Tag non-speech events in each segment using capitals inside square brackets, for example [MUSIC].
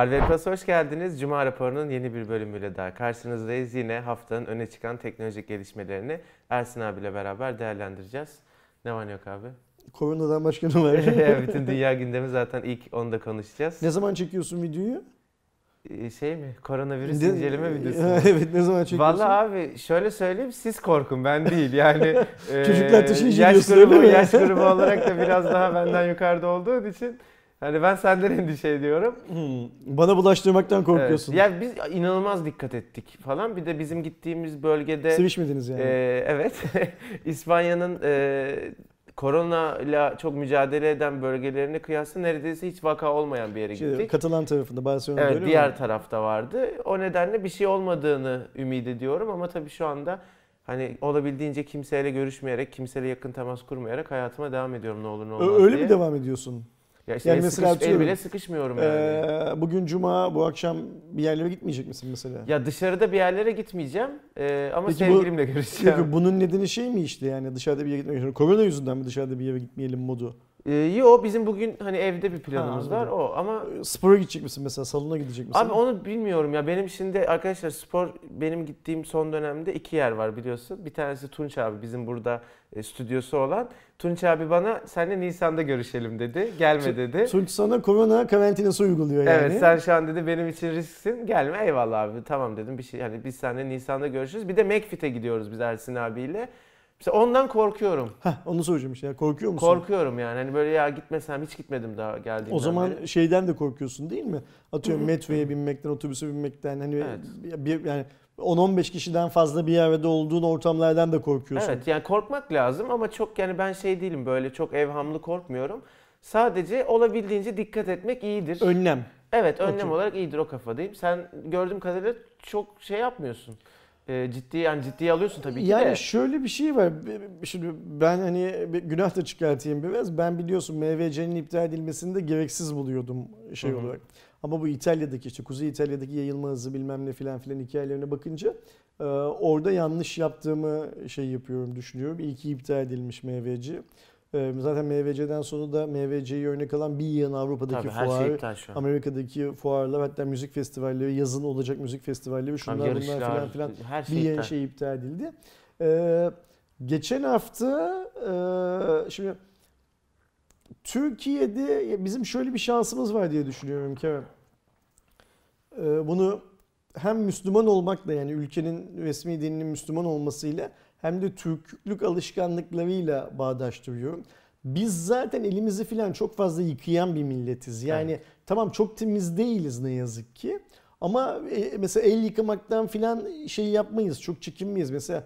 Harvey Plus hoş geldiniz. Cuma raporunun yeni bir bölümüyle daha karşınızdayız. Yine haftanın öne çıkan teknolojik gelişmelerini Ersin abiyle beraber değerlendireceğiz. Ne var ne yok abi? Koronadan başka ne var? [LAUGHS] Bütün dünya gündemi zaten ilk onda konuşacağız. ne zaman çekiyorsun videoyu? Ee, Şey mi? Koronavirüs Ne- inceleme [LAUGHS] videosu. mu? evet ne zaman çekiyorsun? Vallahi abi şöyle söyleyeyim siz korkun ben değil yani. [LAUGHS] e, Çocuklar taşıyıcı yaş diyorsun, grubu, öyle mi? yaş grubu olarak da biraz daha benden yukarıda olduğu için hani ben senden [LAUGHS] endişe ediyorum. Hmm, Bana bulaştırmaktan korkuyorsun. Evet. Ya biz inanılmaz dikkat ettik falan. Bir de bizim gittiğimiz bölgede Sevişmediniz yani. e, evet [LAUGHS] İspanya'nın e, korona ile çok mücadele eden bölgelerine kıyasla neredeyse hiç vaka olmayan bir yere şey, gittik. Katalan tarafında Barcelona'da Evet öyle diğer mi? tarafta vardı. O nedenle bir şey olmadığını ümit ediyorum ama tabii şu anda hani olabildiğince kimseyle görüşmeyerek, kimseyle yakın temas kurmayarak hayatıma devam ediyorum ne olur ne olmaz Öyle diye. mi devam ediyorsun? Ya işte Yani el mesela sıkış- el bile sıkışmıyorum yani. Ee, bugün cuma, bu akşam bir yerlere gitmeyecek misin mesela? Ya dışarıda bir yerlere gitmeyeceğim ee, ama Peki bu- sevgilimle görüşeceğim. Peki bunun nedeni şey mi işte yani dışarıda bir yere gitmek için? Korona yüzünden mi dışarıda bir yere gitmeyelim modu? Ee, yo bizim bugün hani evde bir planımız Ha, var anladım. o ama Spora gidecek misin mesela? Salona gidecek misin? Abi onu bilmiyorum ya. Benim şimdi arkadaşlar spor benim gittiğim son dönemde iki yer var biliyorsun. Bir tanesi Tunç abi bizim burada e, stüdyosu olan. Tunç abi bana seninle Nisan'da görüşelim dedi. Gelme dedi. Tunç sana korona karantinası uyguluyor yani. Evet sen şu an dedi benim için risksin. Gelme eyvallah abi tamam dedim. Bir şey hani biz seninle Nisan'da görüşürüz. Bir de McFit'e gidiyoruz biz Ersin abiyle. Mesela ondan korkuyorum. Heh, onu soracağım işte. ya. Korkuyor musun? Korkuyorum yani. Hani böyle ya gitmesem hiç gitmedim daha geldiğimden O zaman beri. şeyden de korkuyorsun değil mi? Atıyorum metroya binmekten, otobüse binmekten hani Evet. bir yani 10-15 kişiden fazla bir arada olduğun ortamlardan da korkuyorsun. Evet yani korkmak lazım ama çok yani ben şey değilim böyle çok evhamlı korkmuyorum. Sadece olabildiğince dikkat etmek iyidir. Önlem. evet önlem Okey. olarak iyidir o kafadayım. Sen gördüğüm kadarıyla çok şey yapmıyorsun. Ee, ciddi yani ciddiye alıyorsun tabii ki Yani de. şöyle bir şey var. Şimdi ben hani bir günah da çıkartayım biraz. Ben biliyorsun MVC'nin iptal edilmesini de gereksiz buluyordum şey Hı hı. olarak. Ama bu İtalya'daki işte Kuzey İtalya'daki yayılma hızı bilmem ne filan filan hikayelerine bakınca e, orada yanlış yaptığımı şey yapıyorum düşünüyorum. İyi ki iptal edilmiş MVC. E, Zaten MVC'den sonra da MVC'yi örnek alan bir yığın Avrupa'daki Tabii her fuar, şey. Amerika'daki fuarlar hatta müzik festivalleri, yazın olacak müzik festivalleri şunlar bunlar yarışlar, filan filan her bir şey yeni iptal. şey iptal edildi. Ee, geçen hafta e, şimdi Türkiye'de bizim şöyle bir şansımız var diye düşünüyorum Kerem. Ee, bunu hem Müslüman olmakla yani ülkenin resmi dininin Müslüman olmasıyla hem de Türklük alışkanlıklarıyla bağdaştırıyorum. Biz zaten elimizi falan çok fazla yıkayan bir milletiz. Yani Evet. tamam çok temiz değiliz ne yazık ki. Ama e, mesela el yıkamaktan filan şey yapmayız. Çok çekinmeyiz. Mesela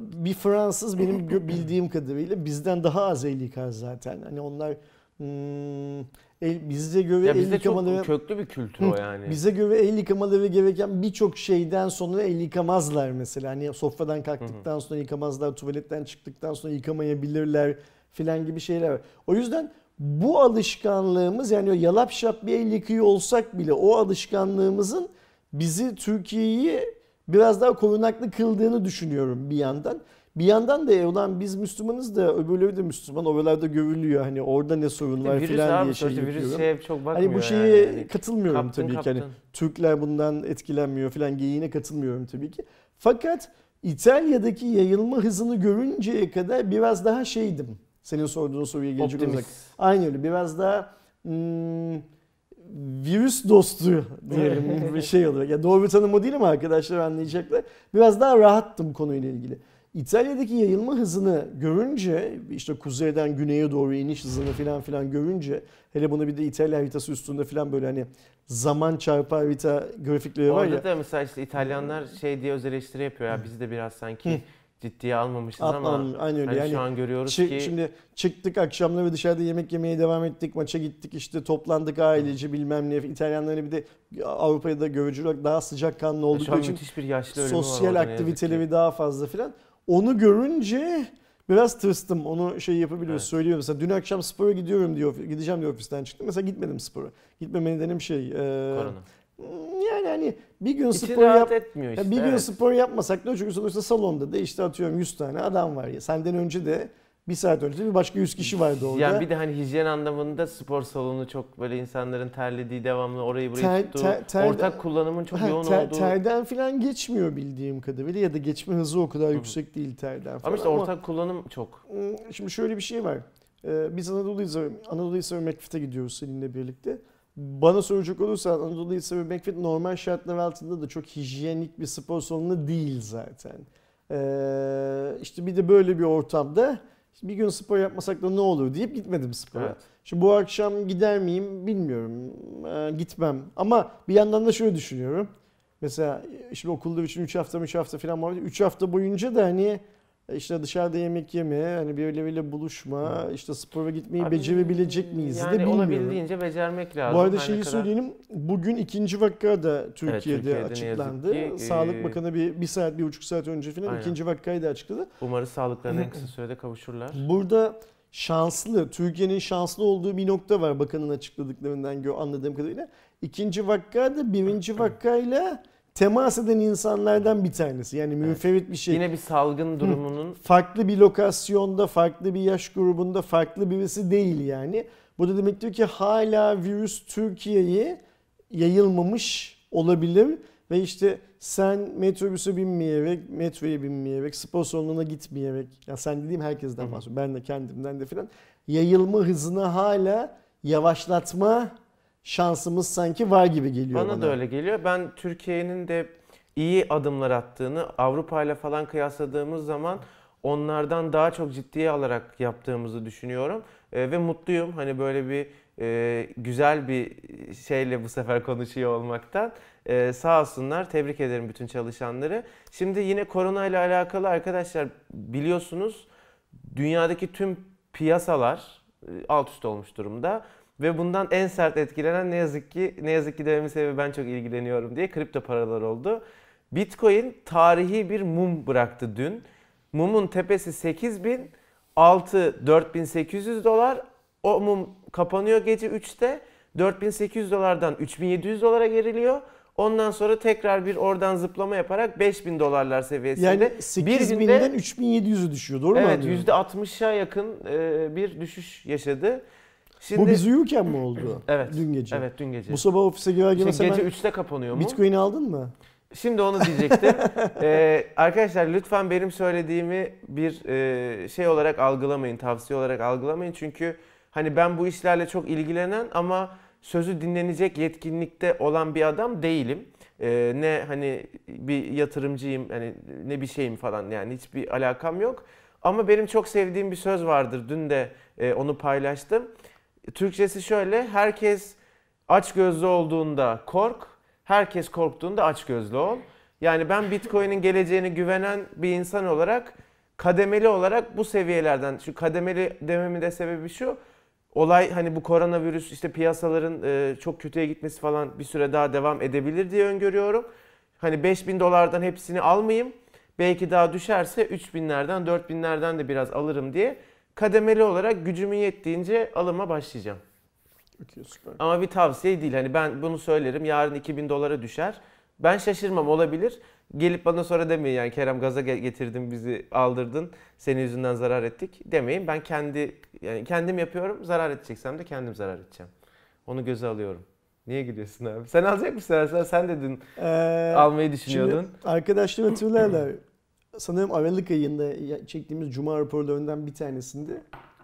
bir Fransız benim bildiğim kadarıyla bizden daha az el yıkar zaten. Hani onlar hmm, el, bizde göre Ya el bizde yıkamaları... çok köklü bir kültür o yani. Bize göre el yıkamaları gereken birçok şeyden sonra el yıkamazlar mesela. Hani sofradan kalktıktan sonra yıkamazlar, tuvaletten çıktıktan sonra yıkamayabilirler filan gibi şeyler var. O yüzden bu alışkanlığımız yani o yalap şap bir el yıkıyor olsak bile o alışkanlığımızın bizi Türkiye'yi biraz daha korunaklı kıldığını düşünüyorum bir yandan. Bir yandan da e, ulan biz Müslümanız da öbürleri de Müslüman. Oralarda görülüyor hani orada ne sorun var filan diye şey virüs yapıyorum. şeye çok bakmıyor Hani bu şeye yani. Katılmıyorum kaptın, tabii ki. Hani kaptın. Türkler bundan etkilenmiyor falan geyiğine katılmıyorum tabii ki. Fakat İtalya'daki yayılma hızını görünceye kadar biraz daha şeydim. Senin sorduğun soruya gelecek olursak. Aynı öyle biraz daha hmm, virüs dostu diyelim [LAUGHS] bir şey olarak. Ya doğru bir tanım o değil ama arkadaşlar anlayacaklar. Biraz daha rahattım konuyla ilgili. İtalya'daki yayılma hızını görünce işte kuzeyden güneye doğru iniş hızını falan filan görünce hele bunu bir de İtalya haritası üstünde falan böyle hani zaman çarpı harita grafikleri var Orada ya. da mesela işte İtalyanlar şey diye öz eleştiri yapıyor ya biz de biraz sanki ciddiye almamışız ama Atlam, aynı öyle. hani yani şu an görüyoruz ki Şimdi çıktık akşamları dışarıda yemek yemeye devam ettik. Maça gittik işte toplandık ailece bilmem ne. İtalyanların bir de Avrupa'ya da görücü olarak daha sıcakkanlı şu an oldukları için müthiş bir yaşlı sosyal orada aktiviteleri daha fazla filan. Onu görünce biraz tırstım. Onu şey yapabiliyoruz, Evet. söylüyorum. Mesela dün akşam spora gidiyorum diyor, gideceğim diye ofisten çıktım. Mesela gitmedim spora. Gitmeme nedenim şey. e, Korona. Yani hani bir gün İçi spor yap, etmiyor işte. ya bir gün evet. spor yapmasak da çünkü sonuçta salonda da işte atıyorum 100 tane adam var ya. Senden önce de Bir saat önce bir başka 100 kişi vardı orada. Yani bir de hani hijyen anlamında spor salonu çok böyle insanların terlediği devamlı orayı burayı Ter- tuttuğu, ter- ter- ortak kullanımın çok Ha, yoğun ter- olduğu. Terden falan geçmiyor bildiğim kadarıyla ya da geçme hızı o kadar yüksek değil terden falan. ama işte ortak kullanım çok. Hmm, Şimdi şöyle bir şey var. Ee, Biz Anadolu Hisarı, Anadolu Hisarı McFit'e gidiyoruz seninle birlikte. Bana soracak olursan Anadolu Hisarı McFit normal şartlar altında da çok hijyenik bir spor salonu değil zaten. Ee, işte bir de böyle bir ortamda bir gün spor yapmasak da ne olur deyip gitmedim spora. Evet. Şimdi bu akşam gider miyim bilmiyorum. Ee, gitmem. Ama bir yandan da şöyle düşünüyorum. Mesela şimdi okulda için 3 hafta 3 hafta falan var. 3 hafta boyunca da hani işte dışarıda yemek yeme, hani birileriyle buluşma, işte spora gitmeyi Abi, becerebilecek miyiz yani de bilmiyorum. olabildiğince becermek lazım. Bu arada Her şeyi kadar- söyleyeyim. Bugün ikinci vaka da Türkiye'de, Türkiye'de ne açıklandı. ki, Sağlık e, Bakanı bir, bir saat, bir buçuk saat önce falan Aynen. ikinci vakayı da açıkladı. Umarız sağlıklarına en [CLEARS THROAT] kısa sürede kavuşurlar. Burada şanslı, Türkiye'nin şanslı olduğu bir nokta var bakanın açıkladıklarından anladığım kadarıyla. İkinci vakka da birinci vakkayla temas eden insanlardan bir tanesi. Yani münferit bir şey. Yine bir salgın durumunun Farklı bir lokasyonda, farklı bir yaş grubunda, farklı birisi değil yani. Bu da demek diyor ki hala virüs Türkiye'ye yayılmamış olabilir ve işte sen metrobüse binmeyerek, metroya binmeyerek, spor salonuna gitmeyerek, ya sen dediğim herkesten Hı hı. bahsediyorum, ben de kendimden de filan, yayılma hızını hala yavaşlatma şansımız sanki var gibi geliyor bana. bana da öyle geliyor. Ben Türkiye'nin de iyi adımlar attığını Avrupa ile falan kıyasladığımız zaman onlardan daha çok ciddiye alarak yaptığımızı düşünüyorum. E, ve mutluyum hani böyle bir e, güzel bir şeyle bu sefer konuşuyor olmaktan. E, sağ olsunlar. Tebrik ederim bütün çalışanları. Şimdi yine korona ile alakalı arkadaşlar biliyorsunuz dünyadaki tüm piyasalar e, alt üst olmuş durumda. Ve bundan en sert etkilenen ne yazık ki ne yazık ki dememin sebebi ben çok ilgileniyorum diye kripto paralar oldu. Bitcoin tarihi bir mum bıraktı dün. Mumun tepesi 8000, altı 4800 dolar. O mum kapanıyor gece 3'te. 4800 dolardan 3700 dolara geriliyor. Ondan sonra tekrar bir oradan zıplama yaparak 5000 dolarlar seviyesinde. Yani bir 8000'den 3700'ü düşüyor doğru mu Evet anlıyorum? %60'a yakın e, bir düşüş yaşadı. Şimdi Bu biz uyurken mi oldu? [CLEARS THROAT] Evet. Dün gece. Evet dün gece. Bu sabah ofise girer girmez gece hemen 3'te kapanıyor mu? Bitcoin'i aldın mı? Şimdi onu diyecektim. [LAUGHS] Ee, arkadaşlar lütfen benim söylediğimi bir e, şey olarak algılamayın, tavsiye olarak algılamayın. Çünkü hani ben bu işlerle çok ilgilenen ama sözü dinlenecek yetkinlikte olan bir adam değilim. Ee, ne hani bir yatırımcıyım, hani ne bir şeyim falan yani hiçbir alakam yok. Ama benim çok sevdiğim bir söz vardır. Dün de e, onu paylaştım. Türkçesi şöyle. Herkes aç gözlü olduğunda kork, herkes korktuğunda aç gözlü ol. Yani ben Bitcoin'in geleceğine güvenen bir insan olarak kademeli olarak bu seviyelerden şu kademeli dememin de sebebi şu. Olay hani bu koronavirüs işte piyasaların e, çok kötüye gitmesi falan bir süre daha devam edebilir diye öngörüyorum. Hani 5000 dolardan hepsini almayayım. Belki daha düşerse 3000'lerden 4000'lerden de biraz alırım diye kademeli olarak gücümün yettiğince alıma başlayacağım. Okey süper. Ama bir tavsiye değil. Hani ben bunu söylerim. Yarın 2000 dolara düşer. Ben şaşırmam olabilir. Gelip bana sonra demeyin yani Kerem gaza ge- getirdin bizi aldırdın. Senin yüzünden zarar ettik demeyin. Ben kendi yani kendim yapıyorum. Zarar edeceksem de kendim zarar edeceğim. Onu göze alıyorum. Niye gülüyorsun abi? Sen alacak mısın? Sen, sen de dün Ee, almayı düşünüyordun. Şimdi arkadaşlar hatırlarlar. Sanırım Aralık ayında çektiğimiz Cuma raporlarından bir tanesinde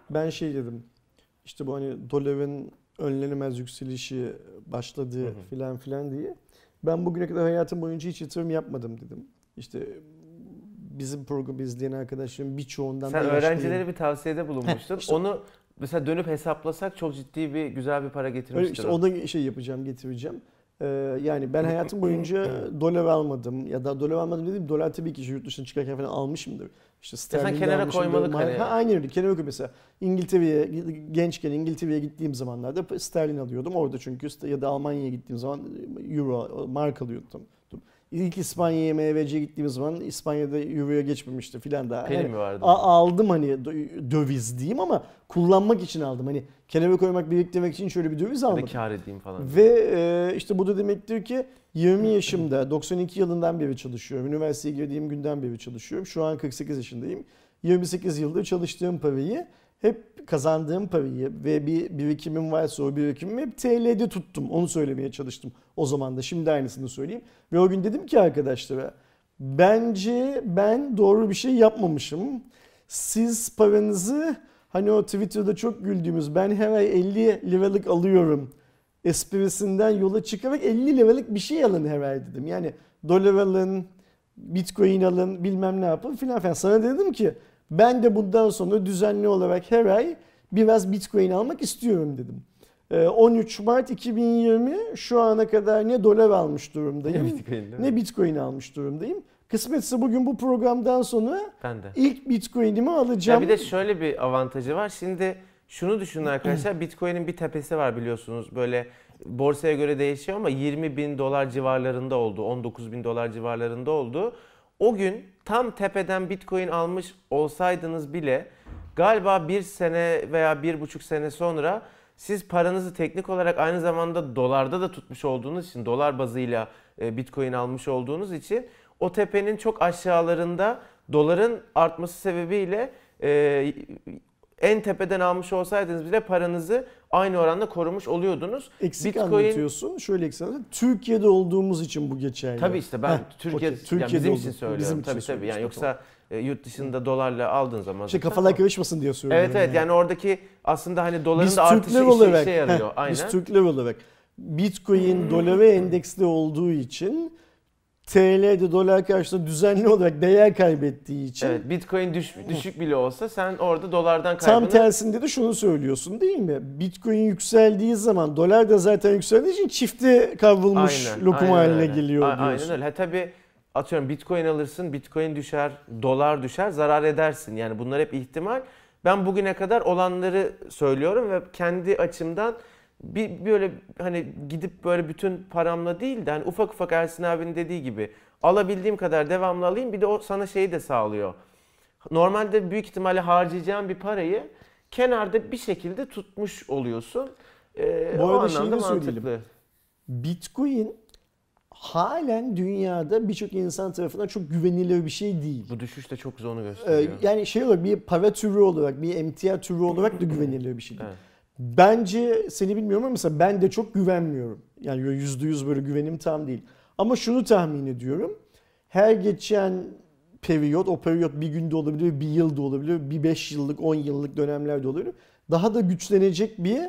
ben şey dedim. İşte bu hani doların önlenemez yükselişi başladı Hı hı. filan filan diye. Ben bugüne kadar hayatım boyunca hiç yatırım yapmadım dedim. İşte bizim programı izleyen arkadaşlarım birçoğundan Sen yaşlıyım. öğrencilere bir tavsiyede bulunmuştun. Heh, [LAUGHS] işte- Onu mesela dönüp hesaplasak çok ciddi bir güzel bir para Öyle getirmiştir. işte o. ona şey yapacağım, getireceğim. Ee, yani ben hayatım boyunca dolar almadım ya da dolar almadım dediğim dolar tabii ki işte yurt dışına çıkarken falan almışımdır. İşte sterlin kenara almışımdır, koymalık hani. Ha, aynen öyle kenara koy mesela. İngiltere'ye gençken İngiltere'ye gittiğim zamanlarda sterlin alıyordum orada çünkü ya da Almanya'ya gittiğim zaman euro, mark alıyordum. İlk İspanya'ya MVC'ye gittiğim zaman İspanya'da euroya geçmemişti filan daha. Hani mi vardı? Aldım hani dö- döviz diyeyim ama kullanmak için aldım. Hani kenara koymak biriktirmek için şöyle bir döviz Ya da almadım. kar edeyim falan. Ve e, işte bu da demektir ki 20 yaşımda 92 yılından beri çalışıyorum. Üniversiteye girdiğim günden beri çalışıyorum. Şu an 48 yaşındayım. 28 yıldır çalıştığım parayı hep kazandığım parayı ve bir birikimim varsa o birikimimi hep TL'de tuttum. Onu söylemeye çalıştım o zaman da. Şimdi aynısını söyleyeyim. Ve o gün dedim ki arkadaşlara bence ben doğru bir şey yapmamışım. Siz paranızı hani o Twitter'da çok güldüğümüz ben her ay 50 liralık alıyorum esprisinden yola çıkarak 50 liralık bir şey alın her ay dedim. Yani dolar alın, bitcoin alın bilmem ne yapın filan filan. Sana dedim ki ben de bundan sonra düzenli olarak her ay biraz bitcoin almak istiyorum dedim. 13 ee, Mart 2020 şu ana kadar ne dolar almış durumdayım ne bitcoin, ne bitcoin almış durumdayım. Kısmetse bugün bu programdan sonra ben de. ilk bitcoin'imi alacağım. Ya bir de şöyle bir avantajı var. Şimdi şunu düşünün arkadaşlar. Bitcoin'in bir tepesi var biliyorsunuz. Böyle borsaya göre değişiyor ama 20 bin dolar civarlarında oldu. 19 bin dolar civarlarında oldu. O gün tam tepeden Bitcoin almış olsaydınız bile galiba bir sene veya bir buçuk sene sonra siz paranızı teknik olarak aynı zamanda dolarda da tutmuş olduğunuz için dolar bazıyla e, Bitcoin almış olduğunuz için o tepenin çok aşağılarında doların artması sebebiyle e, en tepeden almış olsaydınız bile paranızı aynı oranda korumuş oluyordunuz. Eksik Bitcoin... anlatıyorsun. Şöyle eksik Türkiye'de olduğumuz için bu geçerli. Tabii işte ben Heh, Türkiye, okay. Türkiye'de yani bizim için söylüyorum. Bizim için tabii tabii. Yani yoksa e, yurt dışında dolarla aldığın zaman. Şey kafalar karışmasın diye söylüyorum. Evet evet yani. yani oradaki aslında hani doların biz da artışı işe, olarak, işe yarıyor. Heh, Aynen. Biz Türkler olarak Bitcoin dolara endeksli olduğu için TL'de dolar karşısında düzenli olarak değer kaybettiği için. Evet Bitcoin düş, düşük bile olsa sen orada dolardan kaybını... Tam tersinde de şunu söylüyorsun değil mi? Bitcoin yükseldiği zaman dolar da zaten yükseldiği için çifte kavrulmuş aynen, lokum aynen haline öyle. geliyor diyorsun. Aynen öyle. Ha, tabii atıyorum Bitcoin alırsın, Bitcoin düşer, dolar düşer, zarar edersin. Yani bunlar hep ihtimal. Ben bugüne kadar olanları söylüyorum ve kendi açımdan bir böyle hani gidip böyle bütün paramla değil de hani ufak ufak Ersin abinin dediği gibi alabildiğim kadar devamlı alayım bir de o sana şeyi de sağlıyor. Normalde büyük ihtimalle harcayacağın bir parayı kenarda bir şekilde tutmuş oluyorsun. Ee, Bu arada şeyi de söyleyelim. Bitcoin halen dünyada birçok insan tarafından çok güvenilir bir şey değil. Bu düşüş de çok zor gösteriyor. Ee, yani şey olarak bir para türü olarak, bir emtia türü olarak da güvenilir bir şey değil. Evet. Bence seni bilmiyorum ama mesela ben de çok güvenmiyorum. Yani yüzde yüz böyle güvenim tam değil. Ama şunu tahmin ediyorum. Her geçen periyot, o periyot bir günde olabilir, bir yılda olabilir, bir beş yıllık, on yıllık dönemlerde olabilir. Daha da güçlenecek bir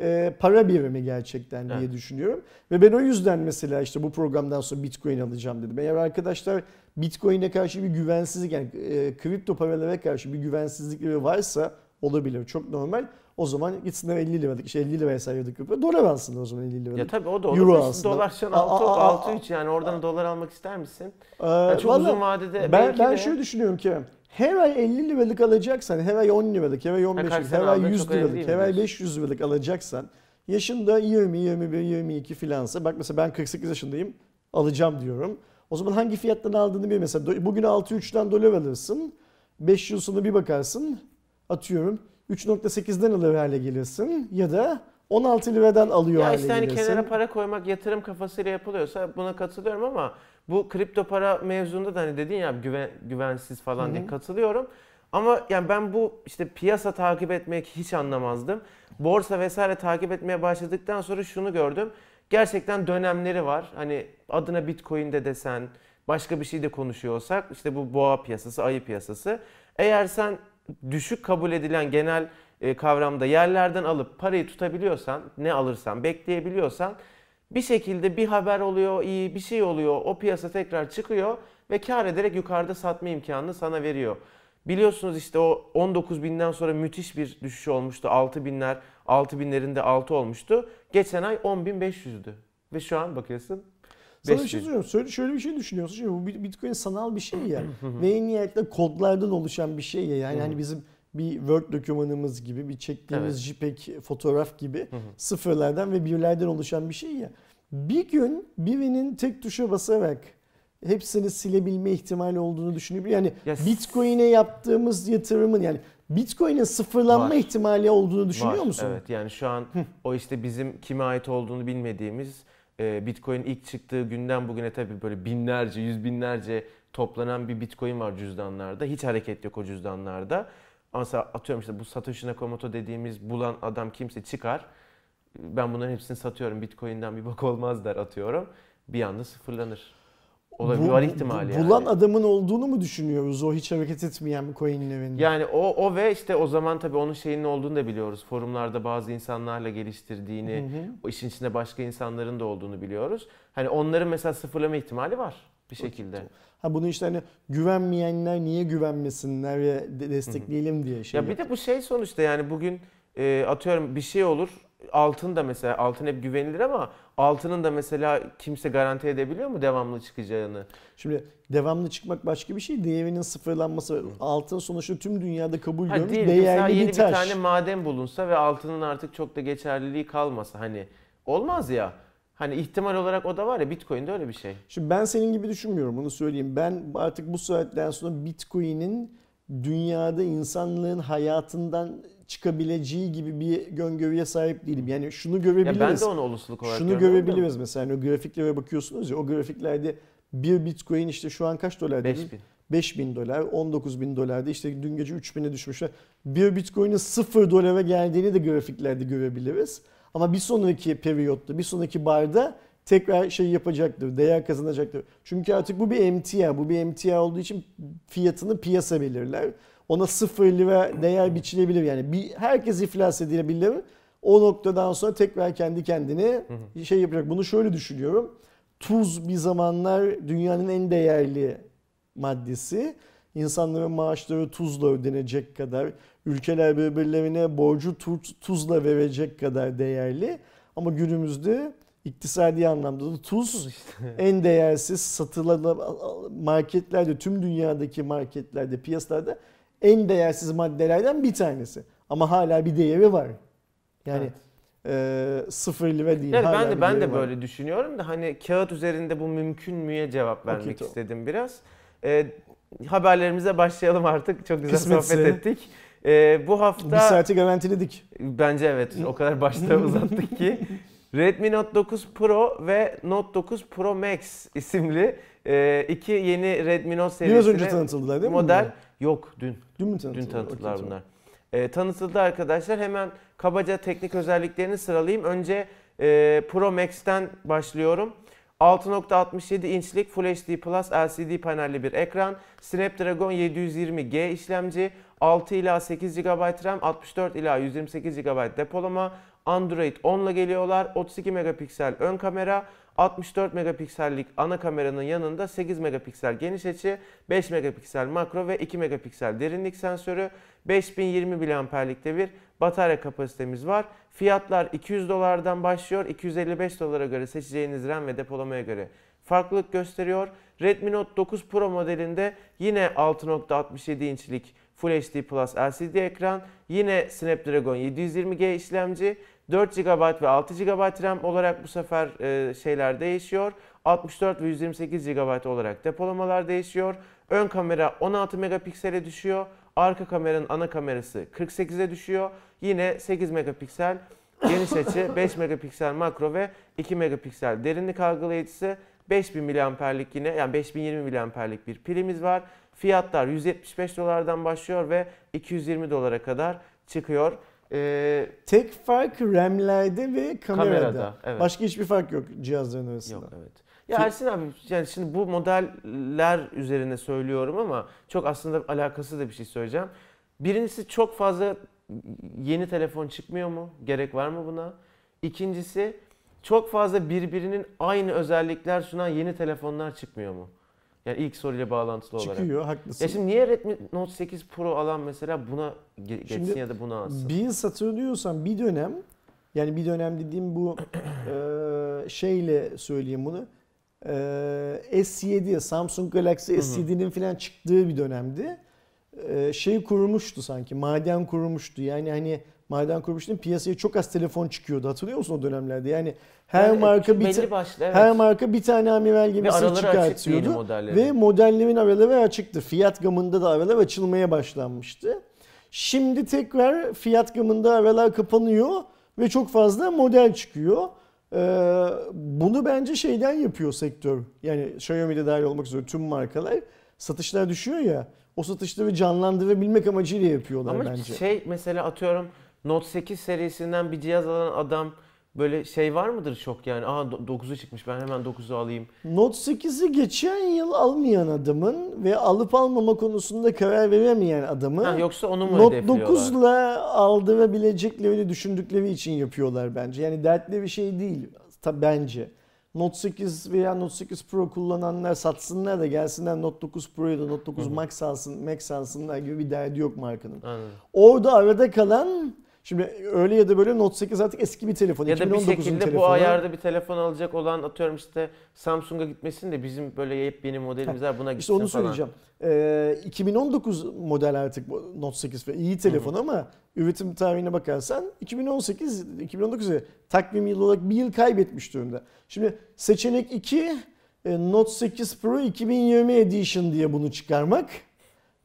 e, para birimi gerçekten diye evet. düşünüyorum. Ve ben o yüzden mesela işte bu programdan sonra Bitcoin alacağım dedim. Eğer arkadaşlar Bitcoin'e karşı bir güvensizlik yani e, kripto paralara karşı bir güvensizlikleri varsa olabilir. Çok normal. O zaman gitsinler 50 liralık, işte 50 liraya sayıyorduk yapıyor. Dolar alsınlar o zaman 50 liralık. Ya tabii o da olur. Euro alsınlar. Dolar şu an 6, 6 3 yani oradan dolar almak ister misin? Ee, yani çok uzun vadede ben, ben de... şöyle düşünüyorum ki her ay 50 liralık alacaksan, her ay 10 liralık, her ay 15 liralık, her ay 100 liralık, her ay 500 liralık alacaksan yaşında 20, 21, 22 filansa bak mesela ben 48 yaşındayım alacağım diyorum. O zaman hangi fiyattan aldığını bir mesela bugün 6-3'ten dolar alırsın. 5 yıl sonra bir bakarsın atıyorum 3.8'den alır hale gelirsin ya da 16 liradan alıyor ya hale işte hani gelirsin. kenara para koymak yatırım kafasıyla yapılıyorsa buna katılıyorum ama bu kripto para mevzunda da hani dedin ya güven, güvensiz falan Hı-hı. diye katılıyorum. Ama yani ben bu işte piyasa takip etmek hiç anlamazdım. Borsa vesaire takip etmeye başladıktan sonra şunu gördüm. Gerçekten dönemleri var. Hani adına Bitcoin de desen, başka bir şey de konuşuyorsak işte bu boğa piyasası, ayı piyasası. Eğer sen düşük kabul edilen genel e, kavramda yerlerden alıp parayı tutabiliyorsan, ne alırsan, bekleyebiliyorsan bir şekilde bir haber oluyor, iyi bir şey oluyor, o piyasa tekrar çıkıyor ve kar ederek yukarıda satma imkanını sana veriyor. Biliyorsunuz işte o 19 binden sonra müthiş bir düşüş olmuştu. 6 binler, 6 binlerinde 6 olmuştu. Geçen ay 10.500'dü. Ve şu an bakıyorsun sana bir şey söylüyorum. Şöyle, şöyle bir şey düşünüyorsun. Şimdi bu Bitcoin sanal bir şey ya. ve en nihayetinde kodlardan oluşan bir şey ya. Yani hani bizim bir Word dokümanımız gibi, bir çektiğimiz evet. JPEG fotoğraf gibi sıfırlardan ve birlerden oluşan bir şey ya. Bir gün birinin tek tuşa basarak hepsini silebilme ihtimali olduğunu düşünüyorum. Yani yes. Bitcoin'e yaptığımız yatırımın yani Bitcoin'in sıfırlanma Var. ihtimali olduğunu düşünüyor Var. musun? Evet yani şu an o işte bizim kime ait olduğunu bilmediğimiz e, Bitcoin ilk çıktığı günden bugüne tabii böyle binlerce, yüz binlerce toplanan bir bitcoin var cüzdanlarda. Hiç hareket yok o cüzdanlarda. Ama atıyorum işte bu Satoshi Nakamoto dediğimiz bulan adam kimse çıkar. Ben bunların hepsini satıyorum. Bitcoin'den bir bak olmaz der atıyorum. Bir anda sıfırlanır. Olabilir Bu- var bu- ihtimali Bulan yani. adamın olduğunu mu düşünüyoruz o hiç hareket etmeyen bir coinlerin? Yani o o ve işte o zaman tabii onun şeyinin olduğunu da biliyoruz. Forumlarda bazı insanlarla geliştirdiğini, Hı hı. o işin içinde başka insanların da olduğunu biliyoruz. Hani onların mesela sıfırlama ihtimali var bir şekilde. Ha bunu işte hani güvenmeyenler niye güvenmesinler ve de- destekleyelim diye şey. Ya bir de bu şey sonuçta yani bugün e, atıyorum bir şey olur. Altın da mesela altın hep güvenilir ama altının da mesela kimse garanti edebiliyor mu devamlı çıkacağını? Şimdi devamlı çıkmak başka bir şey. Değerinin sıfırlanması. Altın sonuçta tüm dünyada kabul Ha görmüş değil değerli yeni bir bir taş. tane maden bulunsa ve altının artık çok da geçerliliği kalmasa hani olmaz ya. Hani ihtimal olarak o da var ya Bitcoin'de öyle bir şey. Şimdi ben senin gibi düşünmüyorum bunu söyleyeyim. Ben artık bu saatten sonra Bitcoin'in dünyada insanlığın hayatından çıkabileceği gibi bir öngörüye sahip değilim. Yani şunu Ya görebiliriz. ben de onu olasılık olarak Şunu görebiliriz mesela hani o grafiklere bakıyorsunuz ya o grafiklerde bir bitcoin işte şu an kaç dolar dedin? 5000. 5000 dolar, 19 bin dolarda işte dün gece 3000'e düşmüşler. Bir bitcoin'in 0 dolara geldiğini de grafiklerde görebiliriz. Ama bir sonraki periyotta, bir sonraki barda tekrar şey yapacaktır, değer kazanacaktır. Çünkü artık bu bir emtia, bu bir emtia olduğu için fiyatını piyasa belirler. Ona 0 lira değer biçilebilir yani. Bir, herkes iflas edilebilir. O noktadan sonra tekrar kendi kendine şey yapacak. Bunu şöyle düşünüyorum. Tuz bir zamanlar dünyanın en değerli maddesi. İnsanların maaşları tuzla ödenecek kadar, ülkeler birbirlerine borcu tu- tuzla verecek kadar değerli. Ama günümüzde iktisadi anlamda da tuz [LAUGHS] en değersiz satılan marketlerde, tüm dünyadaki marketlerde, piyasalarda en değersiz maddelerden bir tanesi. Ama hala bir değeri var. Yani Evet. eee sıfır lira değil. Yani ben de bir ben de var. böyle düşünüyorum da hani kağıt üzerinde bu mümkün müye cevap vermek tamam. istedim biraz. Ee, haberlerimize başlayalım artık. Çok güzel Kısmetse. sohbet ettik. Ee, bu Bir hafta saati garantiledik. bence evet o kadar [LAUGHS] başta uzattık ki Redmi Note 9 Pro ve Note 9 Pro Max isimli e, iki yeni Redmi Note Biraz önce serisine tanıtıldılar değil mi? model bunlar? Yok dün. Dün mü Dün tanıtıldı? tanıttılar Okey, bunlar. Ee, tanıtıldı arkadaşlar. Hemen kabaca teknik özelliklerini sıralayayım. Önce e, Pro Max'ten başlıyorum. 6.67 inçlik Full HD Plus LCD panelli bir ekran. Snapdragon 720G işlemci. 6 ila 8 GB RAM, 64 ila 128 GB depolama. Android 10 ile geliyorlar. 32 megapiksel ön kamera, 64 megapiksellik ana kameranın yanında 8 megapiksel geniş açı, 5 megapiksel makro ve 2 megapiksel derinlik sensörü, 5020 mAh'likte bir batarya kapasitemiz var. Fiyatlar 200 dolardan başlıyor. 255 dolara göre seçeceğiniz RAM ve depolamaya göre farklılık gösteriyor. Redmi Note 9 Pro modelinde yine 6.67 inçlik Full HD Plus LCD ekran, yine Snapdragon 720G işlemci, 4 GB ve 6 GB RAM olarak bu sefer e, şeyler değişiyor. 64 ve 128 GB olarak depolamalar değişiyor. Ön kamera 16 megapiksele düşüyor. Arka kameranın ana kamerası 48'e düşüyor. Yine 8 megapiksel geniş açı, 5 megapiksel makro ve 2 megapiksel derinlik algılayıcısı. 5000 mAh'lik yine yani 5020 mAh'lik bir pilimiz var. Fiyatlar 175 dolardan başlıyor ve 220 dolara kadar çıkıyor. Ee, Tek fark RAM'lerde ve kamerada. Kamerada, evet. Başka hiçbir fark yok cihazların arasında. Yok evet. Ya Ersin abi yani şimdi bu modeller üzerine söylüyorum ama çok aslında alakası da bir şey söyleyeceğim. Birincisi çok fazla yeni telefon çıkmıyor mu? Gerek var mı buna? İkincisi çok fazla birbirinin aynı özellikler sunan yeni telefonlar çıkmıyor mu? Yani ilk soruyla bağlantılı olarak. Çıkıyor haklısın. Ya şimdi niye Redmi Note 8 Pro alan mesela buna ge- geçsin Şimdi ya da buna alsın? Bir hatırlıyorsan bir dönem yani bir dönem dediğim bu [CLEARS THROAT] eee, şeyle söyleyeyim bunu. Eee, S7 Samsung Galaxy Hı hı. S7'nin falan çıktığı bir dönemdi. Eee, şey kurmuştu sanki maden kurmuştu yani hani maden kurmuştu piyasaya çok az telefon çıkıyordu hatırlıyor musun o dönemlerde yani her Yani marka bir ta- başlı evet. her marka bir tane amiral gemisi çıkartıyordu. modelleri. Ve modellerin araları açıktı. Fiyat gamında da aralar açılmaya başlanmıştı. Şimdi tekrar fiyat gamında aralar kapanıyor ve çok fazla model çıkıyor. Ee, bunu bence şeyden yapıyor sektör. Yani Xiaomi'de dahil olmak üzere tüm markalar. satışlar düşüyor ya. O satışları canlandırabilmek amacıyla yapıyorlar Ama bence. şey mesela atıyorum Note 8 serisinden bir cihaz alan adam böyle şey var mıdır çok yani? Aa 9'u çıkmış ben hemen 9'u alayım. Note 8'i geçen yıl almayan adamın ve alıp almama konusunda karar veremeyen adamı Ha, yoksa onu mu Note hedefliyorlar? 9'la aldırabileceklerini düşündükleri için yapıyorlar bence. Yani dertli bir şey değil tabi bence. Note 8 veya Note 8 Pro kullananlar satsınlar da gelsinler Note 9 Pro ya da Note 9 Hı hı. Max alsın, Max alsınlar gibi bir derdi yok markanın. Anladım. Orada arada kalan şimdi öyle ya da böyle Note 8 artık eski bir telefon. Ya da bir 2019'un şekilde telefonu. bu ayarda bir telefon alacak olan atıyorum işte Samsung'a gitmesin de bizim böyle yepyeni modelimiz var buna gitsin İşte onu falan. söyleyeceğim. Ee, 2019 model artık Note 8 ve iyi telefon ama üretim tarihine bakarsan 2018 2019 takvim yılı olarak bir yıl kaybetmiş durumda. Şimdi seçenek 2 e, Note 8 Pro 2020 Edition diye bunu çıkarmak.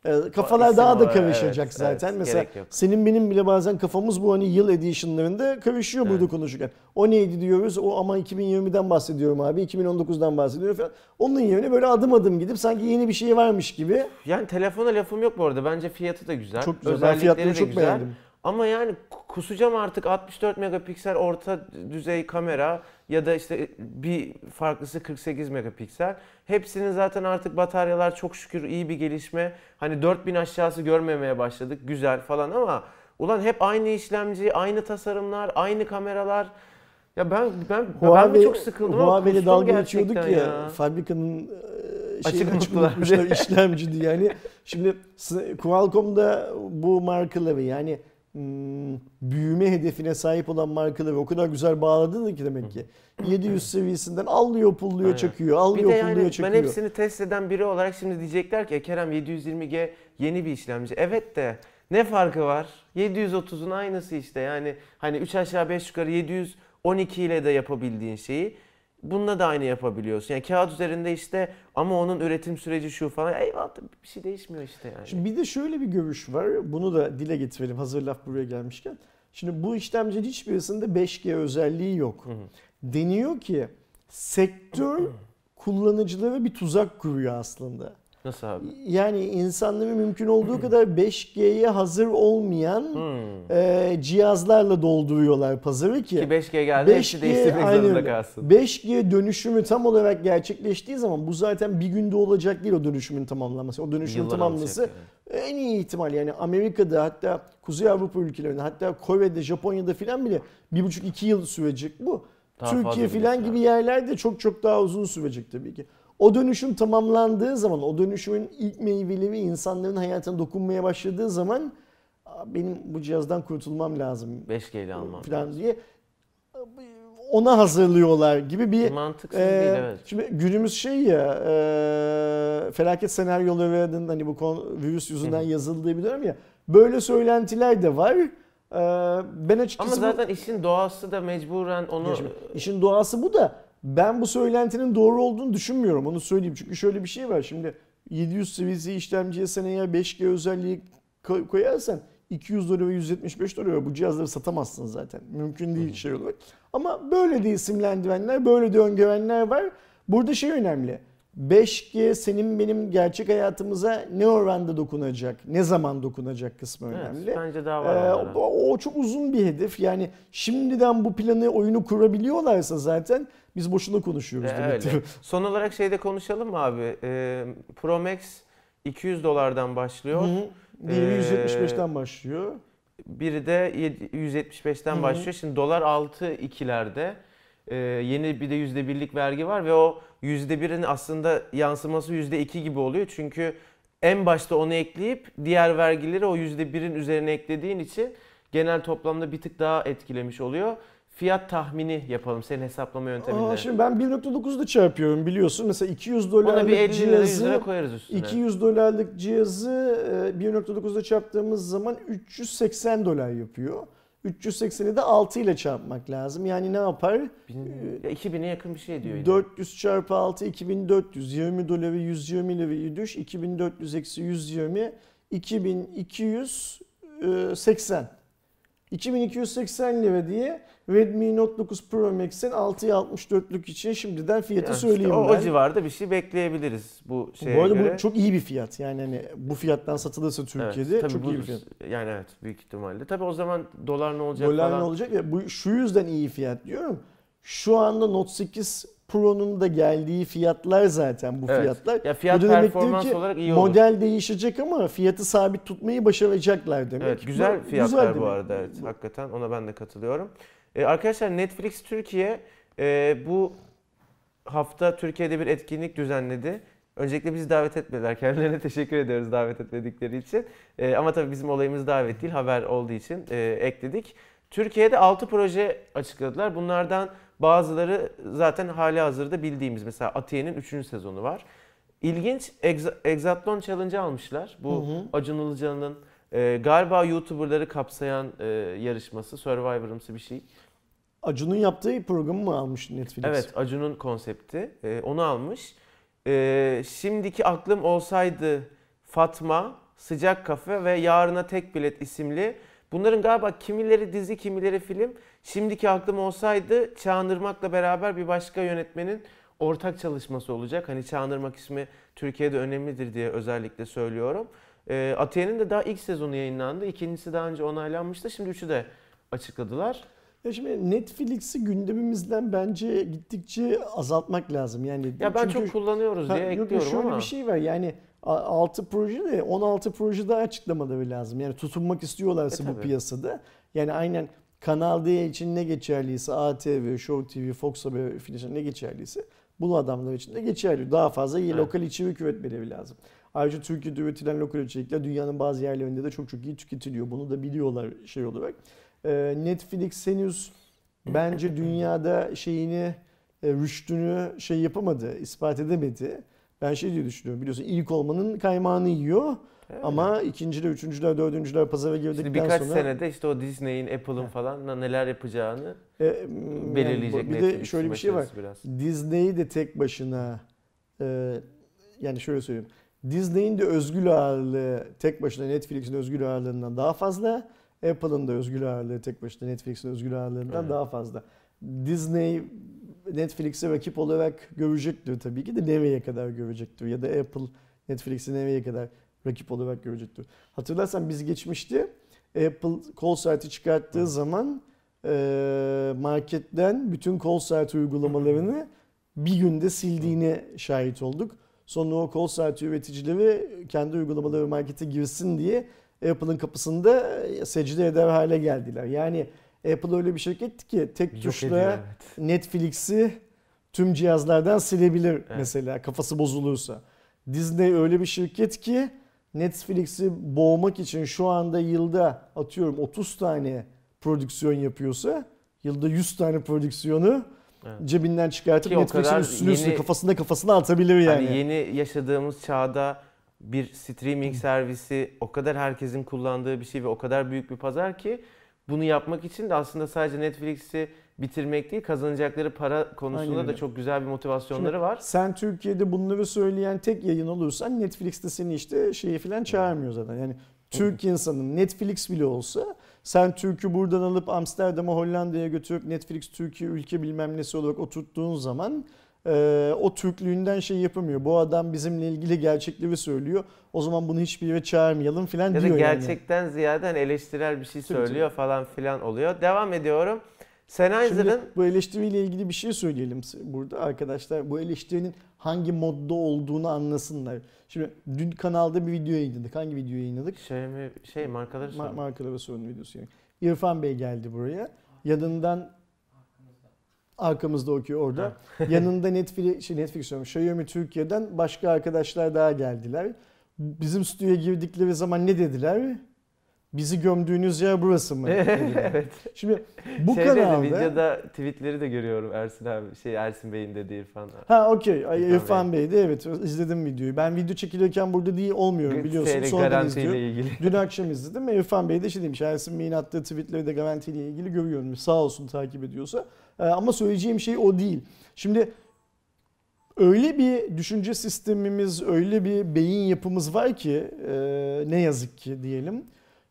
E, Kafalar isim daha da karışacak evet, zaten. evet, Mesela senin benim bile bazen kafamız bu hani yıl edition'larında burada Evet. konuşurken. O neydi diyoruz? O ama 2020'den bahsediyorum abi. 2019'dan bahsediyorum falan. Onun yerine böyle adım adım gidip sanki yeni bir şey varmış gibi. Yani telefona lafım yok bu arada. Bence fiyatı da güzel. Çok güzel. Ben Özellikleri fiyatları de çok güzel. beğendim. Ama yani kusacağım artık 64 megapiksel orta düzey kamera ya da işte bir farklısı 48 megapiksel. Hepsinin zaten artık bataryalar çok şükür iyi bir gelişme. Hani 4000 aşağısı görmemeye başladık. Güzel falan ama ulan hep aynı işlemci, aynı tasarımlar, aynı kameralar. Ya ben ben ben mi çok sıkıldım kustum dalga geçiyorduk ya, fabrikanın e, şeyini Açık açık unuttular unutmuşlar [LAUGHS] diye. işlemci diye. Yani şimdi s- Qualcomm'da bu markaları yani büyüme hedefine sahip olan markaları o kadar güzel bağladı ki demek ki. 700 seviyesinden allıyor pulluyor Aynen. çakıyor, de pulluyor yani ben çakıyor. hepsini test eden biri olarak şimdi diyecekler ki "E, Kerem 720G yeni bir işlemci. Evet de ne farkı var? 730'un aynısı işte yani hani 3 aşağı 5 yukarı 712 ile de yapabildiğin şeyi bununla da aynı yapabiliyorsun. Yani kağıt üzerinde işte ama onun üretim süreci şu falan. Eyvallah bir şey değişmiyor işte yani. Şimdi bir de şöyle bir görüş var. Bunu da dile getirelim hazır laf buraya gelmişken. Şimdi bu işlemcinin hiçbirisinde 5G özelliği yok. Hı hı. Deniyor ki sektör kullanıcılara bir tuzak kuruyor aslında. Nasıl abi? Yani insanları mümkün olduğu kadar 5G'ye hazır olmayan Hmm. e, cihazlarla dolduruyorlar pazarı Ki ki 5G geldi hepsi 5G değiştirmek aynen zorunda kalsın. 5G dönüşümü tam olarak gerçekleştiği zaman bu zaten bir günde olacak değil o dönüşümün tamamlanması. O dönüşümün Yıllar yani. en iyi ihtimal yani Amerika'da hatta Kuzey Avrupa ülkelerinde hatta Kore'de Japonya'da filan bile bir buçuk iki yıl sürecek bu. Daha Türkiye filan gibi yerlerde çok çok daha uzun sürecek tabii ki. O dönüşüm tamamlandığı zaman, o dönüşümün ilk meyveleri insanların hayatına dokunmaya başladığı zaman "Aa, benim bu cihazdan kurtulmam lazım 5G ile almam. filan diye ona hazırlıyorlar gibi bir Mantıksız ee, değil evet. Şimdi günümüz şey ya e, felaket senaryolarının hani bu kon- virüs yüzünden yazıldığı bir dönem ya. Böyle söylentiler de var. Ee, ben Ama açıkçası bu- zaten işin doğası da mecburen onu şimdi işin doğası bu da ben bu söylentinin doğru olduğunu düşünmüyorum onu söyleyeyim. Çünkü şöyle bir şey var şimdi 700 seviyesi işlemciye sen eğer 5G özelliği ko- koyarsan 200 dolar ve 175 dolar bu cihazları satamazsın zaten. Mümkün değil şey olarak. Ama böyle de isimlendirenler, böyle de öngörenler var. Burada şey önemli. 5G senin benim gerçek hayatımıza ne oranda dokunacak, ne zaman dokunacak kısmı Evet, önemli. bence daha var Ee, o, o çok uzun bir hedef. Yani şimdiden bu planı, oyunu kurabiliyorlarsa zaten biz boşuna konuşuyoruz demektir. öyle. Son olarak şeyde konuşalım mı abi? Ee, Pro Max 200 dolardan başlıyor. Hı hı. Diğeri Ee, 175'ten başlıyor. Biri de yedi- 175'ten Hı hı. başlıyor. Şimdi dolar 6 ikilerde. Ee, yeni bir de %1'lik vergi var ve o %1'in aslında yansıması %2 gibi oluyor. Çünkü en başta onu ekleyip diğer vergileri o %1'in üzerine eklediğin için genel toplamda bir tık daha etkilemiş oluyor. Fiyat tahmini yapalım senin hesaplama yönteminle. Aa, şimdi ben 1.9'da çarpıyorum biliyorsun. Mesela 200 Ona bir dolarlık 50 lira 100 cihazı lira koyarız üstüne. 200 dolarlık cihazı e, 1.9'da çarptığımız zaman 380 dolar yapıyor. 380'i de 6 ile çarpmak lazım. Yani ne yapar? Bin- ya 2000'e yakın bir şey diyor yine. 400 çarpı 6 2400 20 doları 120 lirayı düş 2400 eksi 120 2280 2280 lira diye Redmi Note 9 Pro Max'in 6'ya 64'lük için şimdiden fiyatı Yani işte söyleyeyim o, ben. o civarda bir şey bekleyebiliriz bu şeye bu arada göre. bu çok iyi bir fiyat. Yani hani bu fiyattan satılırsa Türkiye'de Evet, çok bu- iyi bir fiyat. Yani evet büyük ihtimalle. Tabii o zaman dolar ne olacak Dolar falan. ne olacak ya bu şu yüzden iyi fiyat diyorum. Şu anda Note 8 Pro'nun da geldiği fiyatlar zaten bu Evet. fiyatlar. Ya fiyat Bu da performans ki olarak iyi olur. Model değişecek ama fiyatı sabit tutmayı başaracaklar demek. Evet güzel Bu fiyatlar bu demek. arada evet hakikaten ona ben de katılıyorum. Ee, arkadaşlar Netflix Türkiye e, bu hafta Türkiye'de bir etkinlik düzenledi. Öncelikle bizi davet etmediler. [LAUGHS] Kendilerine teşekkür ediyoruz davet etmedikleri için. Ee, ama tabii bizim olayımız davet değil haber olduğu için e, ekledik. Türkiye'de 6 proje açıkladılar. Bunlardan bazıları zaten hali hazırda bildiğimiz. Mesela Atiye'nin 3. sezonu var. İlginç Exa- Exatlon Challenge almışlar. Bu Hı hı. Acun Ilıcalı'nın e, galiba YouTuber'ları kapsayan e, yarışması, Survivor'ımsı bir şey. Acun'un yaptığı programı mı almış Netflix? Evet, Acun'un konsepti. E, onu almış. E, şimdiki aklım olsaydı Fatma, Sıcak Kafe ve Yarına Tek Bilet isimli. Bunların galiba kimileri dizi, kimileri film. Şimdiki aklım olsaydı Çağınırmak'la beraber bir başka yönetmenin ortak çalışması olacak. Hani Çağınırmak ismi Türkiye'de önemlidir diye özellikle söylüyorum. E, Atiye'nin de daha ilk sezonu yayınlandı. İkincisi daha önce onaylanmıştı. Şimdi üçü de açıkladılar. Ya şimdi Netflix'i gündemimizden bence gittikçe azaltmak lazım. Yani Ya ben çünkü- çok kullanıyoruz Ha, diye yok, yok, ekliyorum şöyle ama. bir şey var yani 6 proje de 16 proje daha açıklamaları lazım. Yani tutunmak istiyorlarsa E, bu piyasada. Yani aynen Kanal D için ne geçerliyse ATV, Show TV, Fox Haber filan ne geçerliyse bu adamlar için de geçerli. Daha fazla iyi Evet. lokal içerik üretmeleri lazım. Ayrıca Türkiye'de üretilen lokal içerikler dünyanın bazı yerlerinde de çok çok iyi tüketiliyor. Bunu da biliyorlar şey olarak. Ee, Netflix henüz bence dünyada şeyini e, rüştünü şey yapamadı, ispat edemedi. Ben şey diye düşünüyorum biliyorsun ilk olmanın kaymağını yiyor Evet. ama ikinciler, üçüncüler, dördüncüler pazara girdikten Şimdi birkaç sonra senede işte o Disney'in, Apple'ın falan neler yapacağını e, yani belirleyecek bir de şöyle bir şey var. biraz. Disney'i de tek başına e, yani şöyle söyleyeyim. Disney'in de özgür ağırlığı tek başına Netflix'in özgür ağırlığından daha fazla. Apple'ın da özgür ağırlığı tek başına Netflix'in özgür ağırlığından Evet. daha fazla. Disney Netflix'e rakip olarak görecektir tabii ki de nereye kadar görecektir ya da Apple Netflix'i nereye kadar rakip olarak görecektir. Hatırlarsan biz geçmişti Apple call saati çıkarttığı Hı. zaman e, marketten bütün call saati uygulamalarını bir günde sildiğine şahit olduk. Sonra o call saati üreticileri kendi uygulamaları markete girsin diye Apple'ın kapısında secde eder hale geldiler. Yani Apple öyle bir şirketti ki tek Yok tuşla ediyor, evet. Netflix'i tüm cihazlardan silebilir Evet. mesela kafası bozulursa. Disney öyle bir şirket ki Netflix'i boğmak için şu anda yılda atıyorum 30 tane prodüksiyon yapıyorsa yılda 100 tane prodüksiyonu Evet. cebinden çıkartıp Netflix'in üstüne üstüne yeni- kafasına kafasına atabilir yani. Hani yeni yaşadığımız çağda bir streaming servisi o kadar herkesin kullandığı bir şey ve o kadar büyük bir pazar ki bunu yapmak için de aslında sadece Netflix'i bitirmek değil kazanacakları para konusunda Aynen da çok güzel bir motivasyonları var. Sen Türkiye'de bunları söyleyen tek yayın olursan Netflix'te seni işte şeyi falan çağırmıyor zaten. Yani Türk insanın Netflix bile olsa sen Türk'ü buradan alıp Amsterdam'a Hollanda'ya götürüp Netflix Türkiye ülke bilmem nesi olarak oturttuğun zaman e, o Türklüğünden şey yapamıyor. Bu adam bizimle ilgili gerçekleri söylüyor. O zaman bunu hiçbir yere çağırmayalım falan Ya da diyor yani. gerçekten ziyade hani eleştirel bir şey Tabii, söylüyor falan filan oluyor. Devam ediyorum. Sennheiser'ın bu eleştiriyle ilgili bir şey söyleyelim burada arkadaşlar. Bu eleştirinin hangi modda olduğunu anlasınlar. Şimdi dün kanalda bir video yayınladık. Hangi video yayınladık? şey mi şey markaları Ma- sorun. markalara sorun videosu yani. İrfan Bey geldi buraya. Yanından arkamızda okuyor orada. [LAUGHS] Yanında Netflix, şey Netflix diyorum, Xiaomi Türkiye'den başka arkadaşlar daha geldiler. Bizim stüdyoya girdikleri zaman ne dediler? Bizi gömdüğünüz yer burası mı? [LAUGHS] evet. Şimdi bu Şeyde de, kanalda... videoda tweetleri de görüyorum Ersin abi. Şey Ersin Bey'in dediği İrfan. Ha okey. İrfan İrfan Bey'di evet izledim videoyu. Ben video çekilirken burada değil olmuyorum biliyorsun. Şeyle, Sonradan izliyorum. ilgili. Dün akşam izledim İrfan Bey de şey demiş. Ersin Bey'in attığı tweetleri de garantiyle ilgili görüyorum. Sağ olsun takip ediyorsa. Ee, ama söyleyeceğim şey o değil. Şimdi öyle bir düşünce sistemimiz, öyle bir beyin yapımız var ki e, ne yazık ki diyelim.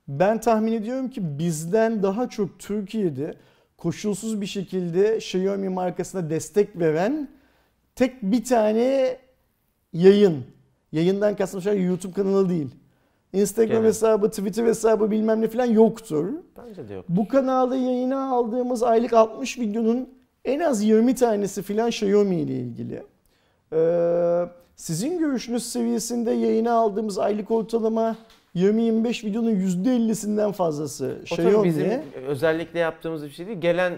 Ben tahmin ediyorum ki bizden daha çok Türkiye'de koşulsuz bir şekilde Xiaomi markasına destek veren tek bir tane yayın. Yayından kastım şu YouTube kanalı değil. Instagram Genel. hesabı, Twitter hesabı bilmem ne falan yoktur. Bence de yok. Bu kanalda yayına aldığımız aylık 60 videonun en az 20 tanesi filan Xiaomi ile ilgili. Ee, sizin görüşünüz seviyesinde yayına aldığımız aylık ortalama 20-25 videonun %50'sinden fazlası O Xiaomi. bizim özellikle yaptığımız bir şey değil. Gelen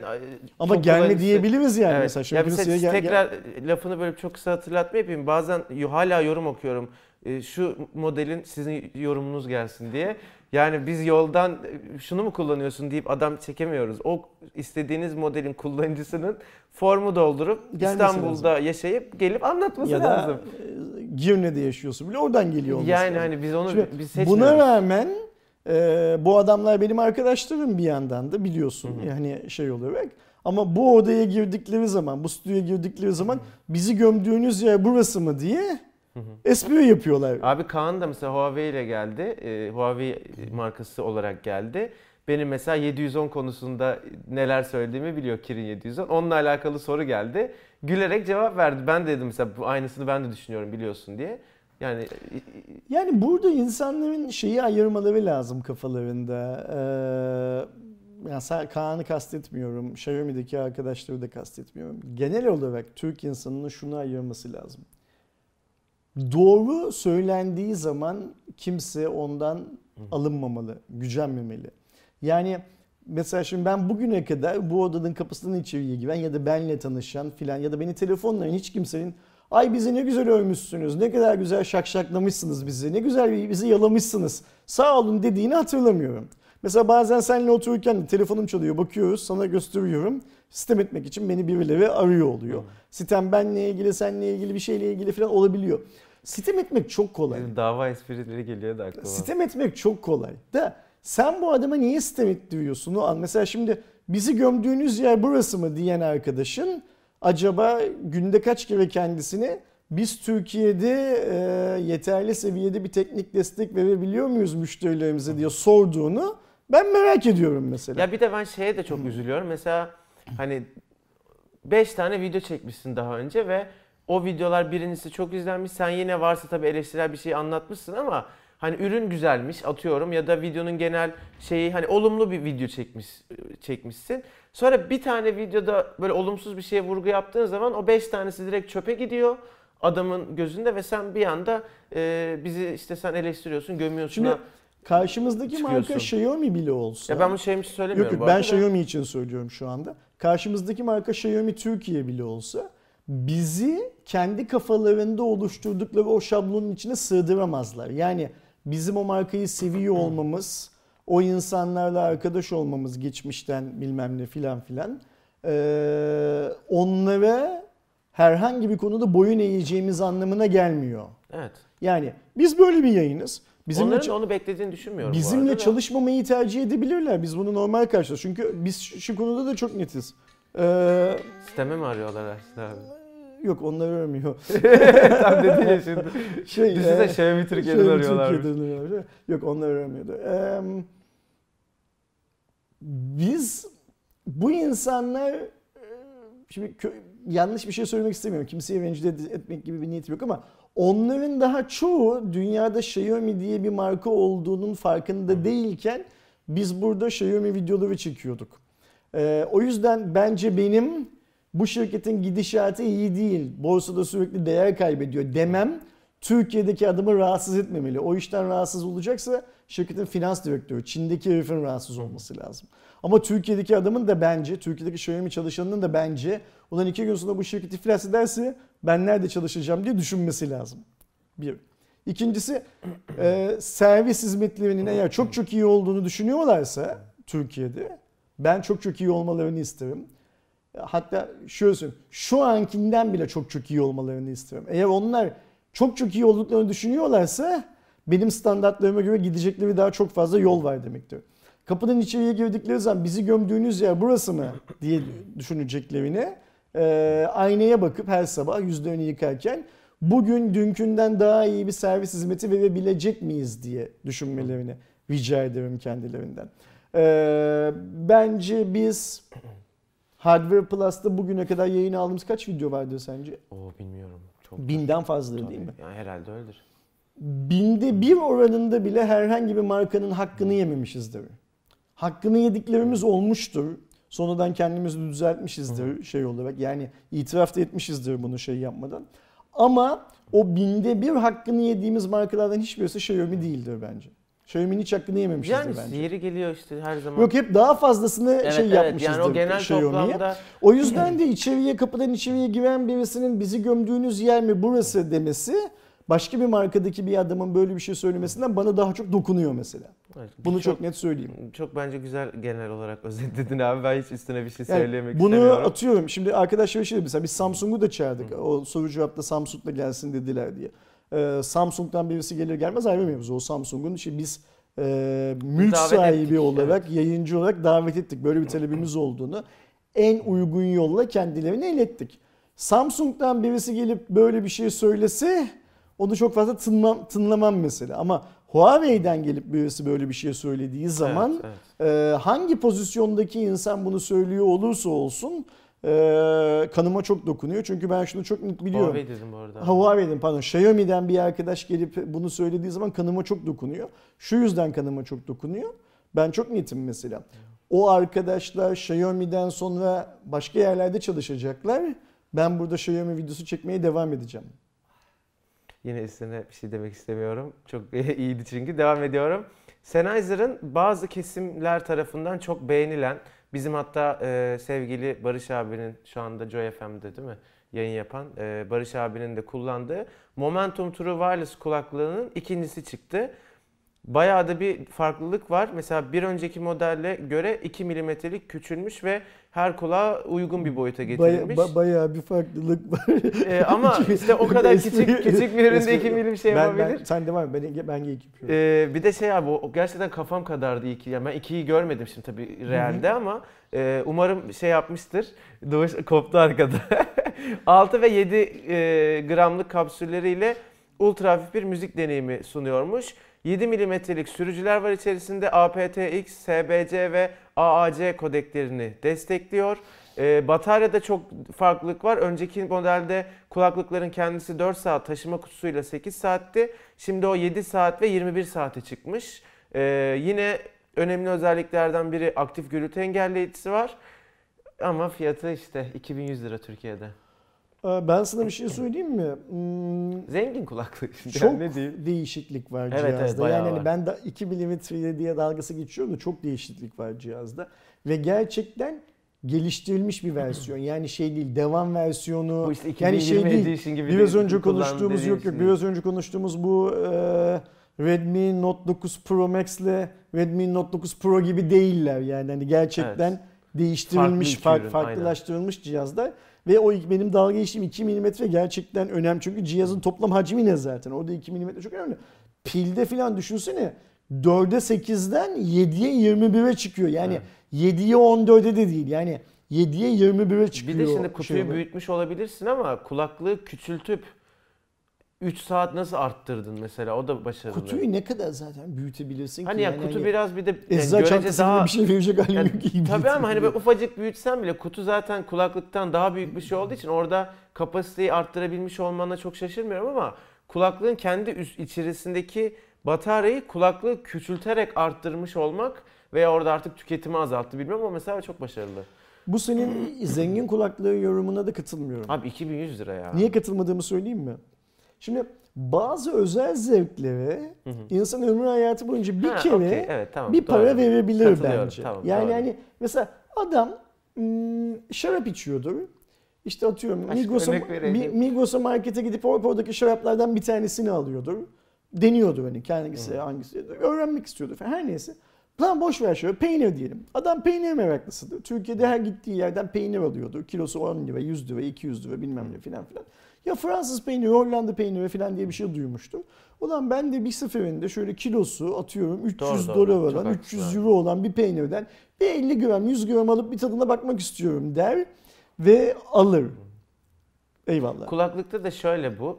Ama gelme kullanıcısı- diyebiliriz yani Evet. mesela. Ya mesela birisiye gel- gel- tekrar lafını böyle çok kısa hatırlatma yapayım. Bazen hala yorum okuyorum. E, Şu modelin sizin yorumunuz gelsin diye. Yani biz yoldan e, şunu mu kullanıyorsun deyip adam çekemiyoruz. O istediğiniz modelin kullanıcısının formu doldurup Gelmesi İstanbul'da yaşayıp gelip anlatması ya da lazım. e, Girne'de yaşıyorsun bile oradan geliyor olması Yani lazım. hani biz onu Şimdi biz seçmiyoruz. Buna rağmen e, bu adamlar benim arkadaşlarım bir yandan da biliyorsun Hı hı. yani şey olarak. Ama bu odaya girdikleri zaman, bu stüdyoya girdikleri zaman bizi gömdüğünüz yer burası mı diye. Espri yapıyorlar. Abi Kaan da mesela Huawei ile geldi. Ee, Huawei markası olarak geldi. Benim mesela 710 konusunda neler söylediğimi biliyor Kirin 710. Onunla alakalı soru geldi. Gülerek cevap verdi. Ben de dedim mesela bu aynısını ben de düşünüyorum biliyorsun diye. Yani Yani burada insanların şeyi ayırmaları lazım kafalarında. Ee, yani Kaan'ı kastetmiyorum, Xiaomi'deki arkadaşları da kastetmiyorum. Genel olarak Türk insanının şunu ayırması lazım. Doğru söylendiği zaman kimse ondan alınmamalı, gücenmemeli. Yani mesela şimdi ben bugüne kadar bu odanın kapısından içeriye giren ya da benle tanışan filan ya da beni telefonla hiç kimsenin ay bizi ne güzel övmüşsünüz, ne kadar güzel şakşaklamışsınız bizi, ne güzel bizi yalamışsınız, sağ olun dediğini hatırlamıyorum. Mesela bazen seninle otururken telefonum çalıyor, bakıyoruz, sana gösteriyorum. Sistem etmek için beni birileri arıyor oluyor. Sitem benle ilgili, seninle ilgili bir şeyle ilgili falan olabiliyor. Sitem etmek çok kolay. bizim dava esprileri geliyor da aklıma. Sitem etmek çok kolay. Da sen bu adama niye sitem ettiriyorsun? O an mesela şimdi bizi gömdüğünüz yer burası mı diyen arkadaşın acaba günde kaç kere kendisine biz Türkiye'de e, yeterli seviyede bir teknik destek verebiliyor muyuz müşterilerimize diye sorduğunu ben merak ediyorum mesela. Ya bir de ben şeye de çok üzülüyorum. Mesela hani 5 tane video çekmişsin daha önce ve o videolar birincisi çok izlenmiş. Sen yine varsa tabii eleştirel bir şey anlatmışsın ama hani ürün güzelmiş atıyorum ya da videonun genel şeyi hani olumlu bir video çekmiş çekmişsin. Sonra bir tane videoda böyle olumsuz bir şeye vurgu yaptığın zaman o 5 tanesi direkt çöpe gidiyor adamın gözünde ve sen bir anda e, bizi işte sen eleştiriyorsun, gömüyorsun. Şimdi karşımızdaki marka. Xiaomi bile olsa ya ben bu şey için söylemiyorum Yok yok ben arada da. Xiaomi için söylüyorum şu anda. Karşımızdaki marka Xiaomi Türkiye bile olsa bizi kendi kafalarında oluşturdukları o şablonun içine sığdıramazlar. Yani bizim o markayı seviyor olmamız, o insanlarla arkadaş olmamız geçmişten bilmem ne filan filan eee, onlara herhangi bir konuda boyun eğeceğimiz anlamına gelmiyor. Evet. Yani biz böyle bir yayınız. Bizimle Onların onu beklediğini düşünmüyorum Bizimle çalışmamayı tercih edebilirler. Biz bunu normal karşılıyoruz. Çünkü biz şu konuda da çok netiz. Ee, Sisteme mi arıyorlar Ersin abi? yok onlar ölmüyor. [LAUGHS] Tam dedin ya şimdi. [LAUGHS] Şey, Düşünsene e, Xiaomi Türkiye'den Xiaomi arıyorlarmış. Türkiye'den arıyorlar. Yok onlar ölmüyordu. Ee, biz bu insanlar e, şimdi yanlış bir şey söylemek istemiyorum. Kimseyi rencide etmek gibi bir niyetim yok ama onların daha çoğu dünyada Xiaomi diye bir marka olduğunun farkında değilken biz burada Xiaomi videoları çekiyorduk. Ee, o yüzden bence benim bu şirketin gidişatı iyi değil. Borsada sürekli değer kaybediyor demem Türkiye'deki adamı rahatsız etmemeli. O işten rahatsız olacaksa şirketin finans direktörü, Çin'deki herifin rahatsız olması lazım. Ama Türkiye'deki adamın da bence, Türkiye'deki Xiaomi çalışanının da bence ulan iki gün sonra bu şirket iflas ederse ben nerede çalışacağım diye düşünmesi lazım. Bir. İkincisi e, servis hizmetlerinin eğer çok çok iyi olduğunu düşünüyorlarsa Türkiye'de ben çok çok iyi olmalarını isterim. Hatta şöyle söyleyeyim. Şu ankinden bile çok çok iyi olmalarını isterim. Eğer onlar çok çok iyi olduklarını düşünüyorlarsa benim standartlarıma göre gidecekleri daha çok fazla yol var demektir. Kapının içeriye girdikleri zaman bizi gömdüğünüz yer burası mı diye düşüneceklerini e, aynaya bakıp her sabah yüzlerini yıkarken bugün dünkünden daha iyi bir servis hizmeti verebilecek miyiz diye düşünmelerini rica ederim kendilerinden. Ee, bence biz Hardware Plus'ta bugüne kadar yayın aldığımız kaç video vardı sence? Oo bilmiyorum. Çok Binden fazla değil mi? Yani herhalde öyledir. Binde bir oranında bile herhangi bir markanın hakkını yememişizdir. Hakkını yediklerimiz olmuştur. Sonradan kendimizi düzeltmişizdir şey olarak. Yani itiraf da etmişizdir bunu şey yapmadan. Ama o binde bir hakkını yediğimiz markalardan hiçbirisi Xiaomi değildir bence. Xiaomi'nin hiç hakkını yememişizdir Yani bence. yeri geliyor işte her zaman. Yok hep daha fazlasını evet, şey evet. yapmışızdır Yani o genel toplamda O yüzden de içeriye kapıdan içeriye giren birisinin bizi gömdüğünüz yer mi burası demesi başka bir markadaki bir adamın böyle bir şey söylemesinden bana daha çok dokunuyor mesela. Evet, Bunu çok çok net söyleyeyim. çok bence güzel genel olarak [LAUGHS] özetledin abi. Ben hiç üstüne bir şey Yani söylemek bunu istemiyorum. atıyorum. Şimdi arkadaşlar şey dedi, mesela biz Samsung'u da çağırdık. O soru cevapta Samsung'la gelsin dediler diye. Ee, Samsung'dan birisi gelir gelmez ayrı mevzu. O Samsung'un işte biz e, mülk Davet sahibi ettik, olarak, yayıncı olarak davet ettik. Böyle bir talebimiz olduğunu en uygun yolla kendilerine ilettik. Samsung'dan birisi gelip böyle bir şey söylese onu çok fazla tınmam, tınlamam mesela. Ama Huawei'den gelip birisi böyle bir şey söylediği zaman Evet, evet. ee, hangi pozisyondaki insan bunu söylüyor olursa olsun e, kanıma çok dokunuyor. Çünkü ben şunu çok net biliyorum. Huawei dedim bu arada. Ha, Huawei'den pardon Xiaomi'den bir arkadaş gelip bunu söylediği zaman kanıma çok dokunuyor. Şu yüzden kanıma çok dokunuyor. Ben çok netim mesela. O arkadaşlar Xiaomi'den sonra başka yerlerde çalışacaklar. Ben burada Xiaomi videosu çekmeye devam edeceğim. Yine üstüne bir şey demek istemiyorum. Çok [LAUGHS] iyiydi çünkü. Devam ediyorum. Sennheiser'ın bazı kesimler tarafından çok beğenilen, bizim hatta e, sevgili Barış abinin şu anda Joy FM'de değil mi? Yayın yapan e, Barış abinin de kullandığı Momentum True Wireless kulaklığının ikincisi çıktı. Bayağı da bir farklılık var. Mesela bir önceki modelle göre 2 milimetrelik küçülmüş ve her kulağa uygun bir boyuta Baya, getirilmiş. ba- bayağı bir farklılık var. Ee, ama [LAUGHS] işte o kadar [LAUGHS] küçük küçük bir üründe espri- 2 milim şey ben, yapabilir. Ben, sen devam et. Ben, ben geyik yapıyorum. Ee, bir de şey abi o gerçekten kafam kadardı iki. Yani ben ikiyi görmedim şimdi tabii realde ama e, umarım şey yapmıştır. Doğuş koptu arkada. [LAUGHS] 6 ve 7 e, gramlık kapsülleriyle ultra hafif bir müzik deneyimi sunuyormuş. 7 milimetrelik sürücüler var içerisinde aptX, SBC ve AAC kodeklerini destekliyor. Ee, bataryada çok farklılık var. Önceki modelde kulaklıkların kendisi 4 saat taşıma kutusuyla 8 saatti. Şimdi o 7 saat ve 21 saate çıkmış. Ee, yine önemli özelliklerden biri aktif gürültü engelleyicisi var. Ama fiyatı işte 2100 lira Türkiye'de. Ee, Ben sana bir şey söyleyeyim mi? Hmm, Zengin kulaklık. şimdi. çok ne diyeyim? değişiklik var Evet, evet, cihazda. bayağı yani hani var. ben de 2 milimetre diye dalgası geçiyorum da çok değişiklik var cihazda. Ve gerçekten geliştirilmiş bir versiyon. [CLEARS THROAT] Yani şey değil, devam versiyonu. Bu işte yani 2020 şey değil. Gibi Biraz önce konuştuğumuz yok yok. Biraz önce konuştuğumuz bu e, Redmi Note 9 Pro Max ile Redmi Note 9 Pro gibi değiller. Yani hani gerçekten Evet. değiştirilmiş, Farklı fark, ürün, farklılaştırılmış cihazlar. Ve o benim dalga geçtiğim 2 mm gerçekten önemli. Çünkü cihazın toplam hacmi ne zaten? Orada 2 mm çok önemli. Pilde falan düşünsene 4'e 8'den 7'ye 21'e çıkıyor. Yani Evet. 7'ye 14'e de değil. Yani 7'ye 21'e çıkıyor. Bir de şimdi şey kutuyu olarak. büyütmüş olabilirsin ama kulaklığı küçültüp 3 saat nasıl arttırdın mesela o da başarılı. Kutuyu ne kadar zaten büyütebilirsin hani ki? ya Yani kutu hani biraz bir de yani görece daha bir şey verecek halim Yani yok. iyi Tabii ama hani böyle ufacık büyütsen bile kutu zaten kulaklıktan daha büyük bir şey olduğu için orada kapasiteyi arttırabilmiş olmana çok şaşırmıyorum ama kulaklığın kendi üst içerisindeki bataryayı kulaklığı küçülterek arttırmış olmak veya orada artık tüketimi azalttı bilmiyorum ama mesela çok başarılı. Bu senin zengin kulaklığı yorumuna da katılmıyorum. Abi 2100 lira ya. Niye katılmadığımı söyleyeyim mi? Şimdi bazı özel zevklere Hı hı. insan ömrü hayatı boyunca bir Ha, kere okey, evet, tamam, bir doğru. para verebilir bence. tamam, yani doğru. hani mesela adam hmm, şarap içiyordur. İşte atıyorum Migros'a, Migros'a markete gidip or- oradaki şaraplardan bir tanesini alıyordur. Deniyordur hani kendisi hangisi. Öğrenmek istiyordur falan. Her neyse. Lan boş ver şöyle peynir diyelim. Adam peynir meraklısıdır. Türkiye'de her gittiği yerden peynir alıyordur. Kilosu 10 lira, 100 lira, 200 lira bilmem ne filan filan. Ya Fransız peyniri, Hollanda peyniri filan diye bir şey duymuştum. Ulan ben de bir seferinde şöyle kilosu atıyorum 300 Doğru, doğru. dolar olan, haklısın 300 abi. euro olan bir peynirden bir 50 gram, 100 gram alıp bir tadına bakmak istiyorum der ve alır. Eyvallah. Kulaklıkta da şöyle bu.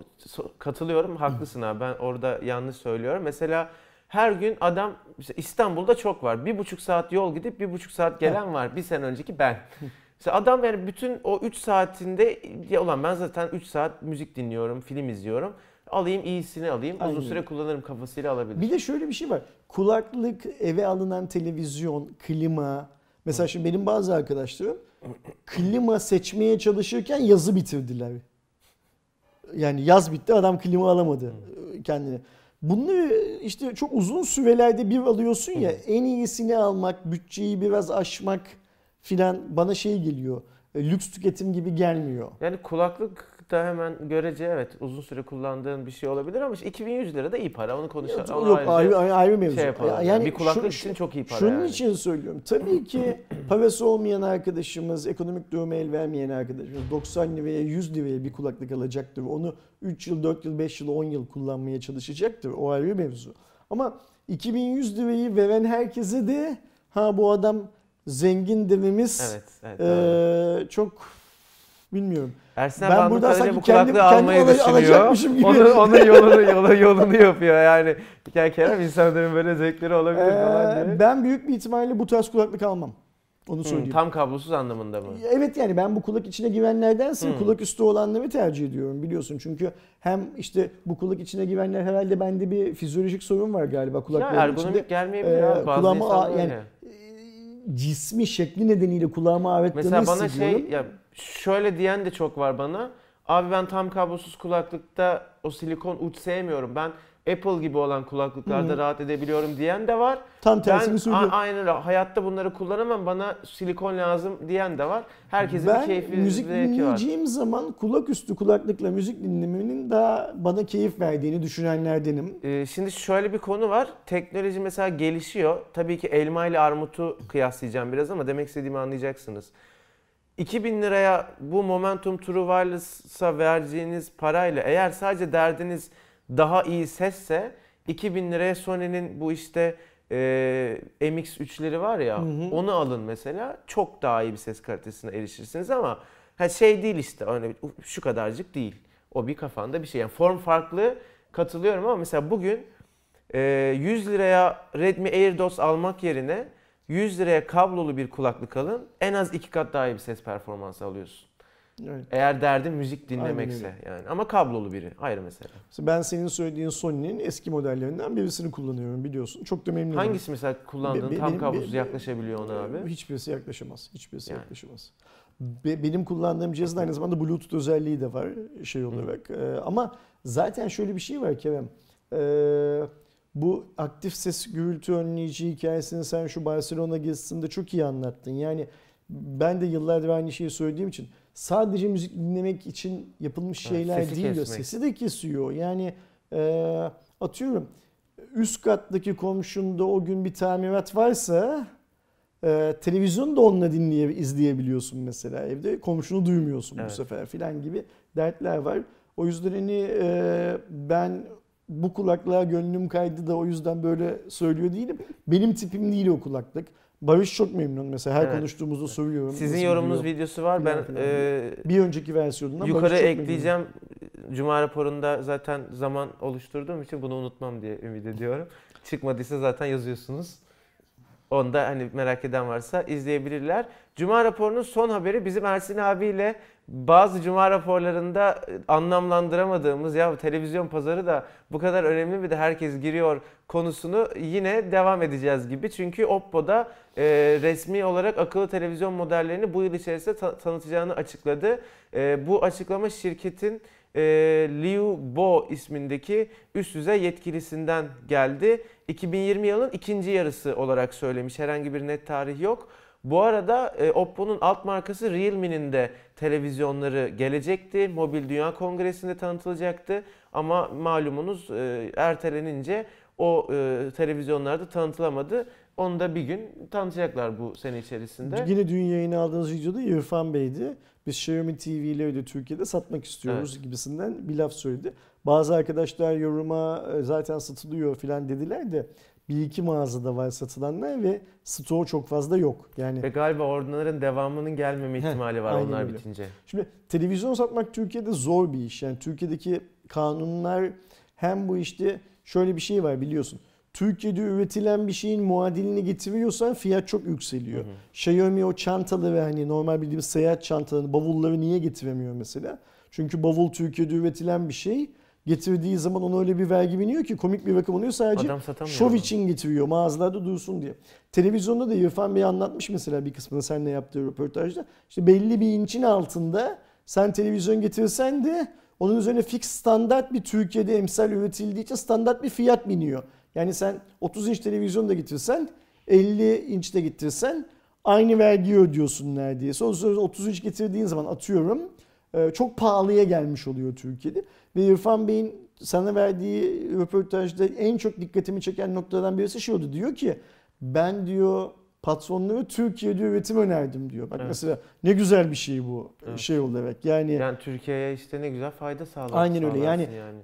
Katılıyorum. Haklısın abi. Ben orada yanlış söylüyorum. Mesela Her gün adam işte İstanbul'da çok var. Bir buçuk saat yol gidip bir buçuk saat gelen var. Bir sene önceki ben. İşte adam yani bütün o 3 saatinde ya ulan ben zaten 3 saat müzik dinliyorum, film izliyorum. Alayım iyisini alayım. Aynen. Uzun süre kullanırım kafasıyla alabilir. Bir de şöyle bir şey var. Kulaklık, eve alınan televizyon, klima. Mesela şimdi benim bazı arkadaşlarım klima seçmeye çalışırken yazı bitirdiler. Yani yaz bitti adam klima alamadı kendine. Bunları işte çok uzun sürelerde bir alıyorsun ya en iyisini almak, bütçeyi biraz aşmak filan bana şey geliyor. e, Lüks tüketim gibi gelmiyor. Yani kulaklık da hemen görece evet uzun süre kullandığın bir şey olabilir ama işte 2100 lira da iyi para onu konuşalım. Onu Yok ayrıca ayrı, ayrı, ayrı mevzu. şey yapalım. Ya- Yani, bir kulaklık şu- için çok iyi para Şunun yani. için söylüyorum. Tabii ki [CLEARS THROAT] parası olmayan arkadaşımız, ekonomik duruma el vermeyen arkadaşımız 90 liraya 100 liraya bir kulaklık alacaktır. Onu 3 yıl, 4 yıl, 5 yıl, 10 yıl kullanmaya çalışacaktır. O ayrı mevzu. Ama 2100 lirayı veren herkese de ha bu adam zengin dememiz Evet, evet. eee, çok bilmiyorum. Ersin Ben burada sanki bu kendim- kendim almayı ala- düşünüyor. alacakmışım gibi. Onun, onun [LAUGHS] yolunu, yolu, yolunu yapıyor yani. Ya Kerem insanların böyle zevkleri olabilir falan diye. ben büyük bir ihtimalle bu tarz kulaklık almam. Onu Hı, söyleyeyim. tam kablosuz anlamında mı? Evet yani ben bu kulak içine girenlerdense Hmm. kulak üstü olanları tercih ediyorum biliyorsun. Çünkü hem işte bu kulak içine girenler herhalde bende bir fizyolojik sorun var galiba Ya kulaklarım ergonomik içinde. gelmeyebilir Ee, abi. Bazı kulağıma yani öyle. e, cismi şekli nedeniyle kulağıma ağrıttığını Mesela bana hissediyorum. şey ya şöyle diyen de çok var bana. Abi ben tam kablosuz kulaklıkta o silikon uç sevmiyorum. Ben Apple gibi olan kulaklıklarda Hı. rahat edebiliyorum diyen de var. Tam tersini ben söylüyorum. a- aynen öyle. hayatta bunları kullanamam bana silikon lazım diyen de var. Herkesin bir ben keyfi müzik zevki var. dinleyeceğim zaman kulak üstü kulaklıkla müzik dinlemenin daha bana keyif verdiğini düşünenlerdenim. Ee, şimdi şöyle bir konu var. Teknoloji mesela gelişiyor. Tabii ki elma ile armutu kıyaslayacağım biraz ama demek istediğimi anlayacaksınız. 2000 liraya bu Momentum True Wireless'a vereceğiniz parayla eğer sadece derdiniz daha iyi sesse 2000 liraya Sony'nin bu işte e, MX3'leri var ya Hı hı. onu alın mesela çok daha iyi bir ses kalitesine erişirsiniz ama ha şey değil işte öyle şu kadarcık değil. O bir kafanda bir şey. Yani form farklı katılıyorum ama mesela bugün e, 100 liraya Redmi AirDots almak yerine 100 liraya kablolu bir kulaklık alın. En az iki kat daha iyi bir ses performansı alıyorsun. Evet. Eğer derdin müzik dinlemekse yani. Ama kablolu biri ayrı mesele. Mesela Ben senin söylediğin Sony'nin eski modellerinden birisini kullanıyorum biliyorsun. Çok da memnunum. Hangisi mesela kullandığın Be- tam benim- kablosuz be- yaklaşabiliyor ona abi? Hiçbirisi yaklaşamaz. Hiçbirisi Yani. yaklaşamaz. Be- benim kullandığım cihazın aynı zamanda Bluetooth özelliği de var şey olarak. Ee, ama zaten şöyle bir şey var Kerem. Ee, bu aktif ses gürültü önleyici hikayesini sen şu Barcelona gezisinde çok iyi anlattın. Yani ben de yıllardır aynı şeyi söylediğim için sadece müzik dinlemek için yapılmış Evet, şeyler sesi değil kesmek. Sesi de kesiyor. Yani e, atıyorum üst kattaki komşunda o gün bir tamirat varsa e, televizyonu da onunla dinleye, izleyebiliyorsun mesela evde. Komşunu duymuyorsun Evet. bu sefer filan gibi dertler var. O yüzden hani e, ben bu kulaklığa gönlüm kaydı da o yüzden böyle söylüyor değilim. Benim tipim değil o kulaklık. Barış çok memnun mesela her Evet. konuştuğumuzda soruyorum. Sizin yorumunuz videosu var. Ben Filan filan. e, Bir önceki versiyonundan yukarı Barış çok memnun. ekleyeceğim. Cuma raporunda zaten zaman oluşturduğum için bunu unutmam diye ümit ediyorum. Çıkmadıysa zaten yazıyorsunuz. Onu da hani merak eden varsa izleyebilirler. Cuma raporunun son haberi bizim Ersin abiyle bazı cuma raporlarında e, anlamlandıramadığımız ya televizyon pazarı da bu kadar önemli mi de herkes giriyor konusunu yine devam edeceğiz gibi. Çünkü Oppo'da e, resmi olarak akıllı televizyon modellerini bu yıl içerisinde ta- tanıtacağını açıkladı. E, bu açıklama şirketin e, Liu Bo ismindeki üst düzey yetkilisinden geldi. 2020 yılının ikinci yarısı olarak söylemiş. Herhangi bir net tarih yok. Bu arada e, Oppo'nun alt markası Realme'nin de televizyonları gelecekti. Mobil Dünya Kongresi'nde tanıtılacaktı. Ama malumunuz e, ertelenince o e, televizyonlarda tanıtılamadı. Onu da bir gün tanıtacaklar bu sene içerisinde. Yine dün yayını aldığınız videoda İrfan Bey'di. Biz Xiaomi TV'leri de Türkiye'de satmak istiyoruz gibisinden bir laf söyledi. Bazı arkadaşlar yoruma e, zaten satılıyor filan dediler de bir iki mağazada var satılanlar ve stoğu çok fazla yok. Yani Ve galiba onların devamının gelmeme Heh, ihtimali var aynen onlar öyle. bitince. Şimdi televizyon satmak Türkiye'de zor bir iş. Yani Türkiye'deki kanunlar hem bu işte şöyle bir şey var biliyorsun. Türkiye'de üretilen bir şeyin muadilini getiriyorsan fiyat çok yükseliyor. Hı hı. Xiaomi o çantaları hani normal bildiğimiz seyahat çantalarını, bavulları niye getiremiyor mesela? Çünkü bavul Türkiye'de üretilen bir şey. Getirdiği zaman ona öyle bir vergi biniyor ki komik bir rakam oluyor. Sadece şov için getiriyor mağazalarda dursun diye. Televizyonda da İrfan Bey anlatmış mesela bir kısmını seninle yaptığı röportajda. İşte belli bir inçin altında sen televizyon getirirsen de onun üzerine fix standart bir Türkiye'de emsal üretildiği için standart bir fiyat biniyor. Yani sen 30 inç televizyon da getirsen 50 inç de getirsen aynı vergiyi ödüyorsun neredeyse. O sırada 30 inç getirdiğin zaman atıyorum e, çok pahalıya gelmiş oluyor Türkiye'de. Ve İrfan Bey'in sana verdiği röportajda en çok dikkatimi çeken noktadan birisi şey oldu. Diyor ki ben diyor patronlara Türkiye'de üretim önerdim diyor. Bak Evet. mesela ne güzel bir şey bu Evet. şey olarak. Yani Yani Türkiye'ye işte ne güzel fayda sağlar. Aynen öyle. Yani, sağlarsın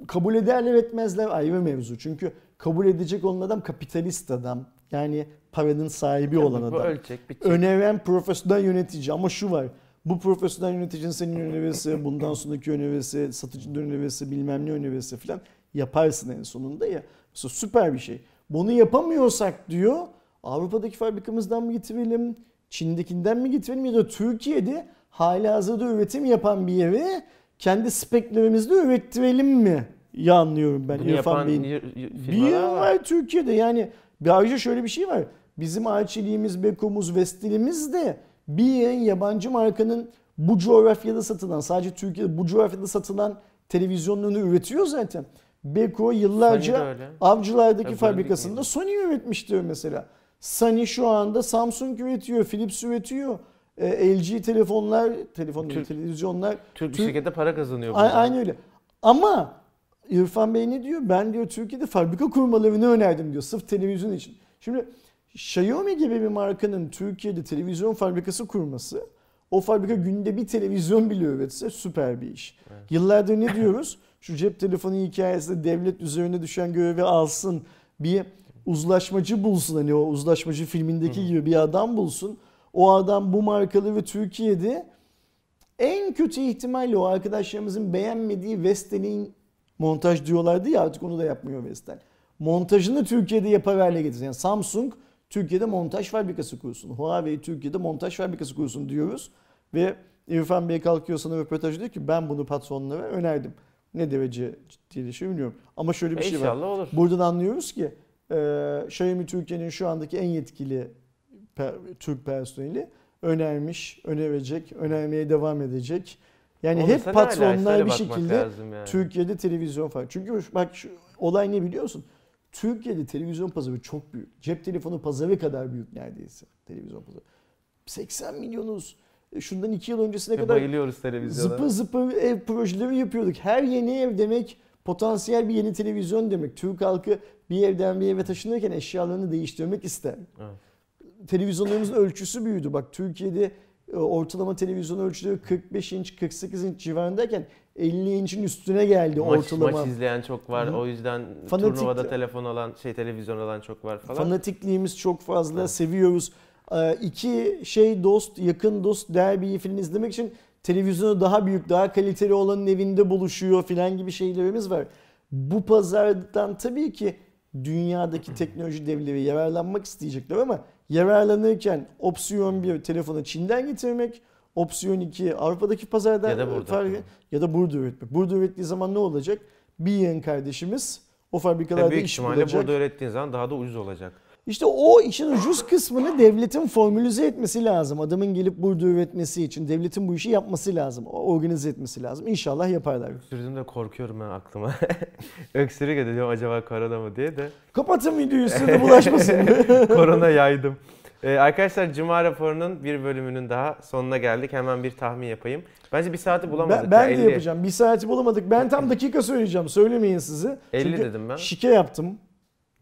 Ee, kabul ederler etmezler ayrı mevzu. Çünkü kabul edecek olan adam kapitalist adam. Yani paranın sahibi olan bu, adam. bu ölçek bitecek. Öneren profesyonel yönetici ama şu var. Bu profesyonel yöneticinin senin önerisi, bundan sonraki önerisi, satıcının önerisi, bilmem ne önerisi falan yaparsın en sonunda ya. Mesela süper bir şey. Bunu yapamıyorsak diyor Avrupa'daki fabrikamızdan mı getirelim, Çin'dekinden mi getirelim ya da Türkiye'de hala hazırda üretim yapan bir yere kendi speklerimizle ürettirelim mi? Ya anlıyorum ben Bunu İrfan Bey'in. Bir yıl var. var Türkiye'de yani. Bir ayrıca şöyle bir şey var. Bizim Arçelik'imiz, Beko'muz, Vestel'imiz de bir yığın yabancı markanın bu coğrafyada satılan, sadece Türkiye'de bu coğrafyada satılan televizyonlarını üretiyor zaten. Beko yıllarca avcılardaki Tabii, fabrikasında? Sony üretmiş diyor mesela. Sony şu anda Samsung üretiyor, Philips üretiyor. Ee, LG telefonlar, telefon değil, Türk- televizyonlar Türk Türk- şirkette para kazanıyor A-. Aynı öyle. Ama İrfan Bey ne diyor? Ben diyor Türkiye'de fabrika kurmalarını önerdim diyor. Sırf televizyon için. Şimdi Xiaomi gibi bir markanın Türkiye'de televizyon fabrikası kurması o fabrika günde bir televizyon bile üretse süper bir iş. Evet. Yıllardır ne diyoruz? [LAUGHS] Şu cep telefonu hikayesinde devlet üzerine düşen görevi alsın. Bir uzlaşmacı bulsun. Hani o uzlaşmacı filmindeki Hı. gibi bir adam bulsun. O adam bu markaları Türkiye'de en kötü ihtimalle o arkadaşlarımızın beğenmediği Vestel'in montaj diyorlardı ya artık onu da yapmıyor Vestel. Montajını Türkiye'de yapar hale getirsin. Yani Samsung Türkiye'de montaj fabrikası kursun. Huawei Türkiye'de montaj fabrikası kursun diyoruz. Ve İrfan Bey kalkıyor sana röportaj diyor ki ben bunu patronlara önerdim. Ne derece ciddileşiyor bilmiyorum. Ama şöyle bir şey var. İnşallah olur. Buradan anlıyoruz ki e, Xiaomi Türkiye'nin şu andaki en yetkili per- Türk personeli önermiş, önerecek, önermeye devam edecek. Yani Olursa hep patronlar bir şekilde yani. Türkiye'de televizyon falan. Çünkü bak şu olay ne biliyorsun? Türkiye'de televizyon pazarı çok büyük. Cep telefonu pazarı kadar büyük neredeyse televizyon pazarı. 80 milyonuz. E, Şundan 2 yıl öncesine Ve kadar bayılıyoruz televizyona. Zıpır zıpır ev projeleri yapıyorduk. Her yeni ev demek potansiyel bir yeni televizyon demek. Türk halkı bir evden bir eve taşınırken eşyalarını değiştirmek ister. Evet. Televizyonlarımızın ölçüsü büyüdü. Bak Türkiye'de e, ortalama televizyon ölçüleri 45 inç 48 inç civarındayken 50 inçin üstüne geldi Maç, ortalama. maç izleyen çok var. Hı. O yüzden Fanatik- turnuvada telefon alan, şey televizyon alan çok var falan. Fanatikliğimiz çok fazla. Evet. Seviyoruz. Ee, iki şey dost, yakın dost derbiyi film izlemek için televizyonu daha büyük, daha kaliteli olanın evinde buluşuyor filan gibi şeylerimiz var. Bu pazardan tabii ki dünyadaki teknoloji devleri yararlanmak isteyecekler ama yararlanırken opsiyon bir telefonu Çin'den getirmek, opsiyon 2 Avrupa'daki pazardan Ya da burada. fark- ya da burada üretmek. Burada ürettiği zaman ne olacak? Bir yığın kardeşimiz o fabrikalarda büyük iş bulacak. burada öğrettiğin zaman daha da ucuz olacak. İşte o işin ucuz kısmını devletin formülize etmesi lazım. Adamın gelip burada üretmesi için devletin bu işi yapması lazım. Organize etmesi lazım. İnşallah yaparlar. Öksürdüğümde korkuyorum ben aklıma. [LAUGHS] Öksürük ediyorum acaba korona mı diye de. Kapatın videoyu de bulaşmasın. [LAUGHS] korona yaydım. Ee, arkadaşlar Cuma raporunun bir bölümünün daha sonuna geldik. Hemen bir tahmin yapayım. Bence bir saati bulamadık. ben ben ya, de 50. yapacağım. Bir saati bulamadık. Ben tam dakika söyleyeceğim. Söylemeyin sizi. 50 Çünkü dedim ben. şike yaptım.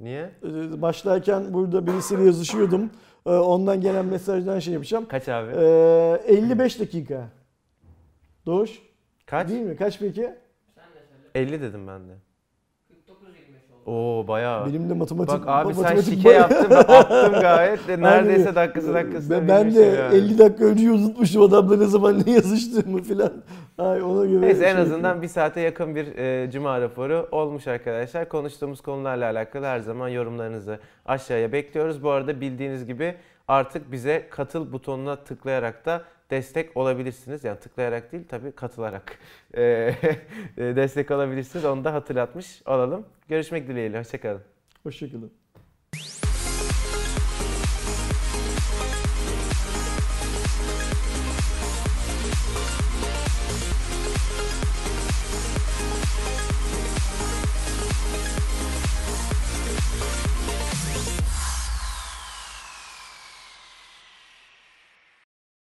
Niye? Ee, Başlarken burada birisiyle yazışıyordum. Ee, Ondan gelen mesajdan şey yapacağım. Kaç abi? Ee, 55 dakika. Doğuş. Kaç? Değil mi? Kaç peki? Sen de söyle. 50 dedim ben de. 49 25 oldu. Oo bayağı. Benim de matematik Bak abi sen matematik şike bayağı- yaptın ben attım gayet de [LAUGHS] neredeyse Aynen. dakikası dakikasına Ben, ben de yani. 50 dakika önce unutmuşum adamla ne zaman ne yazıştığımı filan. Ay ona göre. Neyse en şey azından bir saate yakın bir e, cuma raporu olmuş arkadaşlar. Konuştuğumuz konularla alakalı her zaman yorumlarınızı aşağıya bekliyoruz. Bu arada bildiğiniz gibi artık bize katıl butonuna tıklayarak da destek olabilirsiniz. Yani tıklayarak değil tabii katılarak [LAUGHS] e, e, [LAUGHS] destek alabilirsiniz. Onu da hatırlatmış olalım. Görüşmek dileğiyle. Hoşçakalın. Hoşçakalın.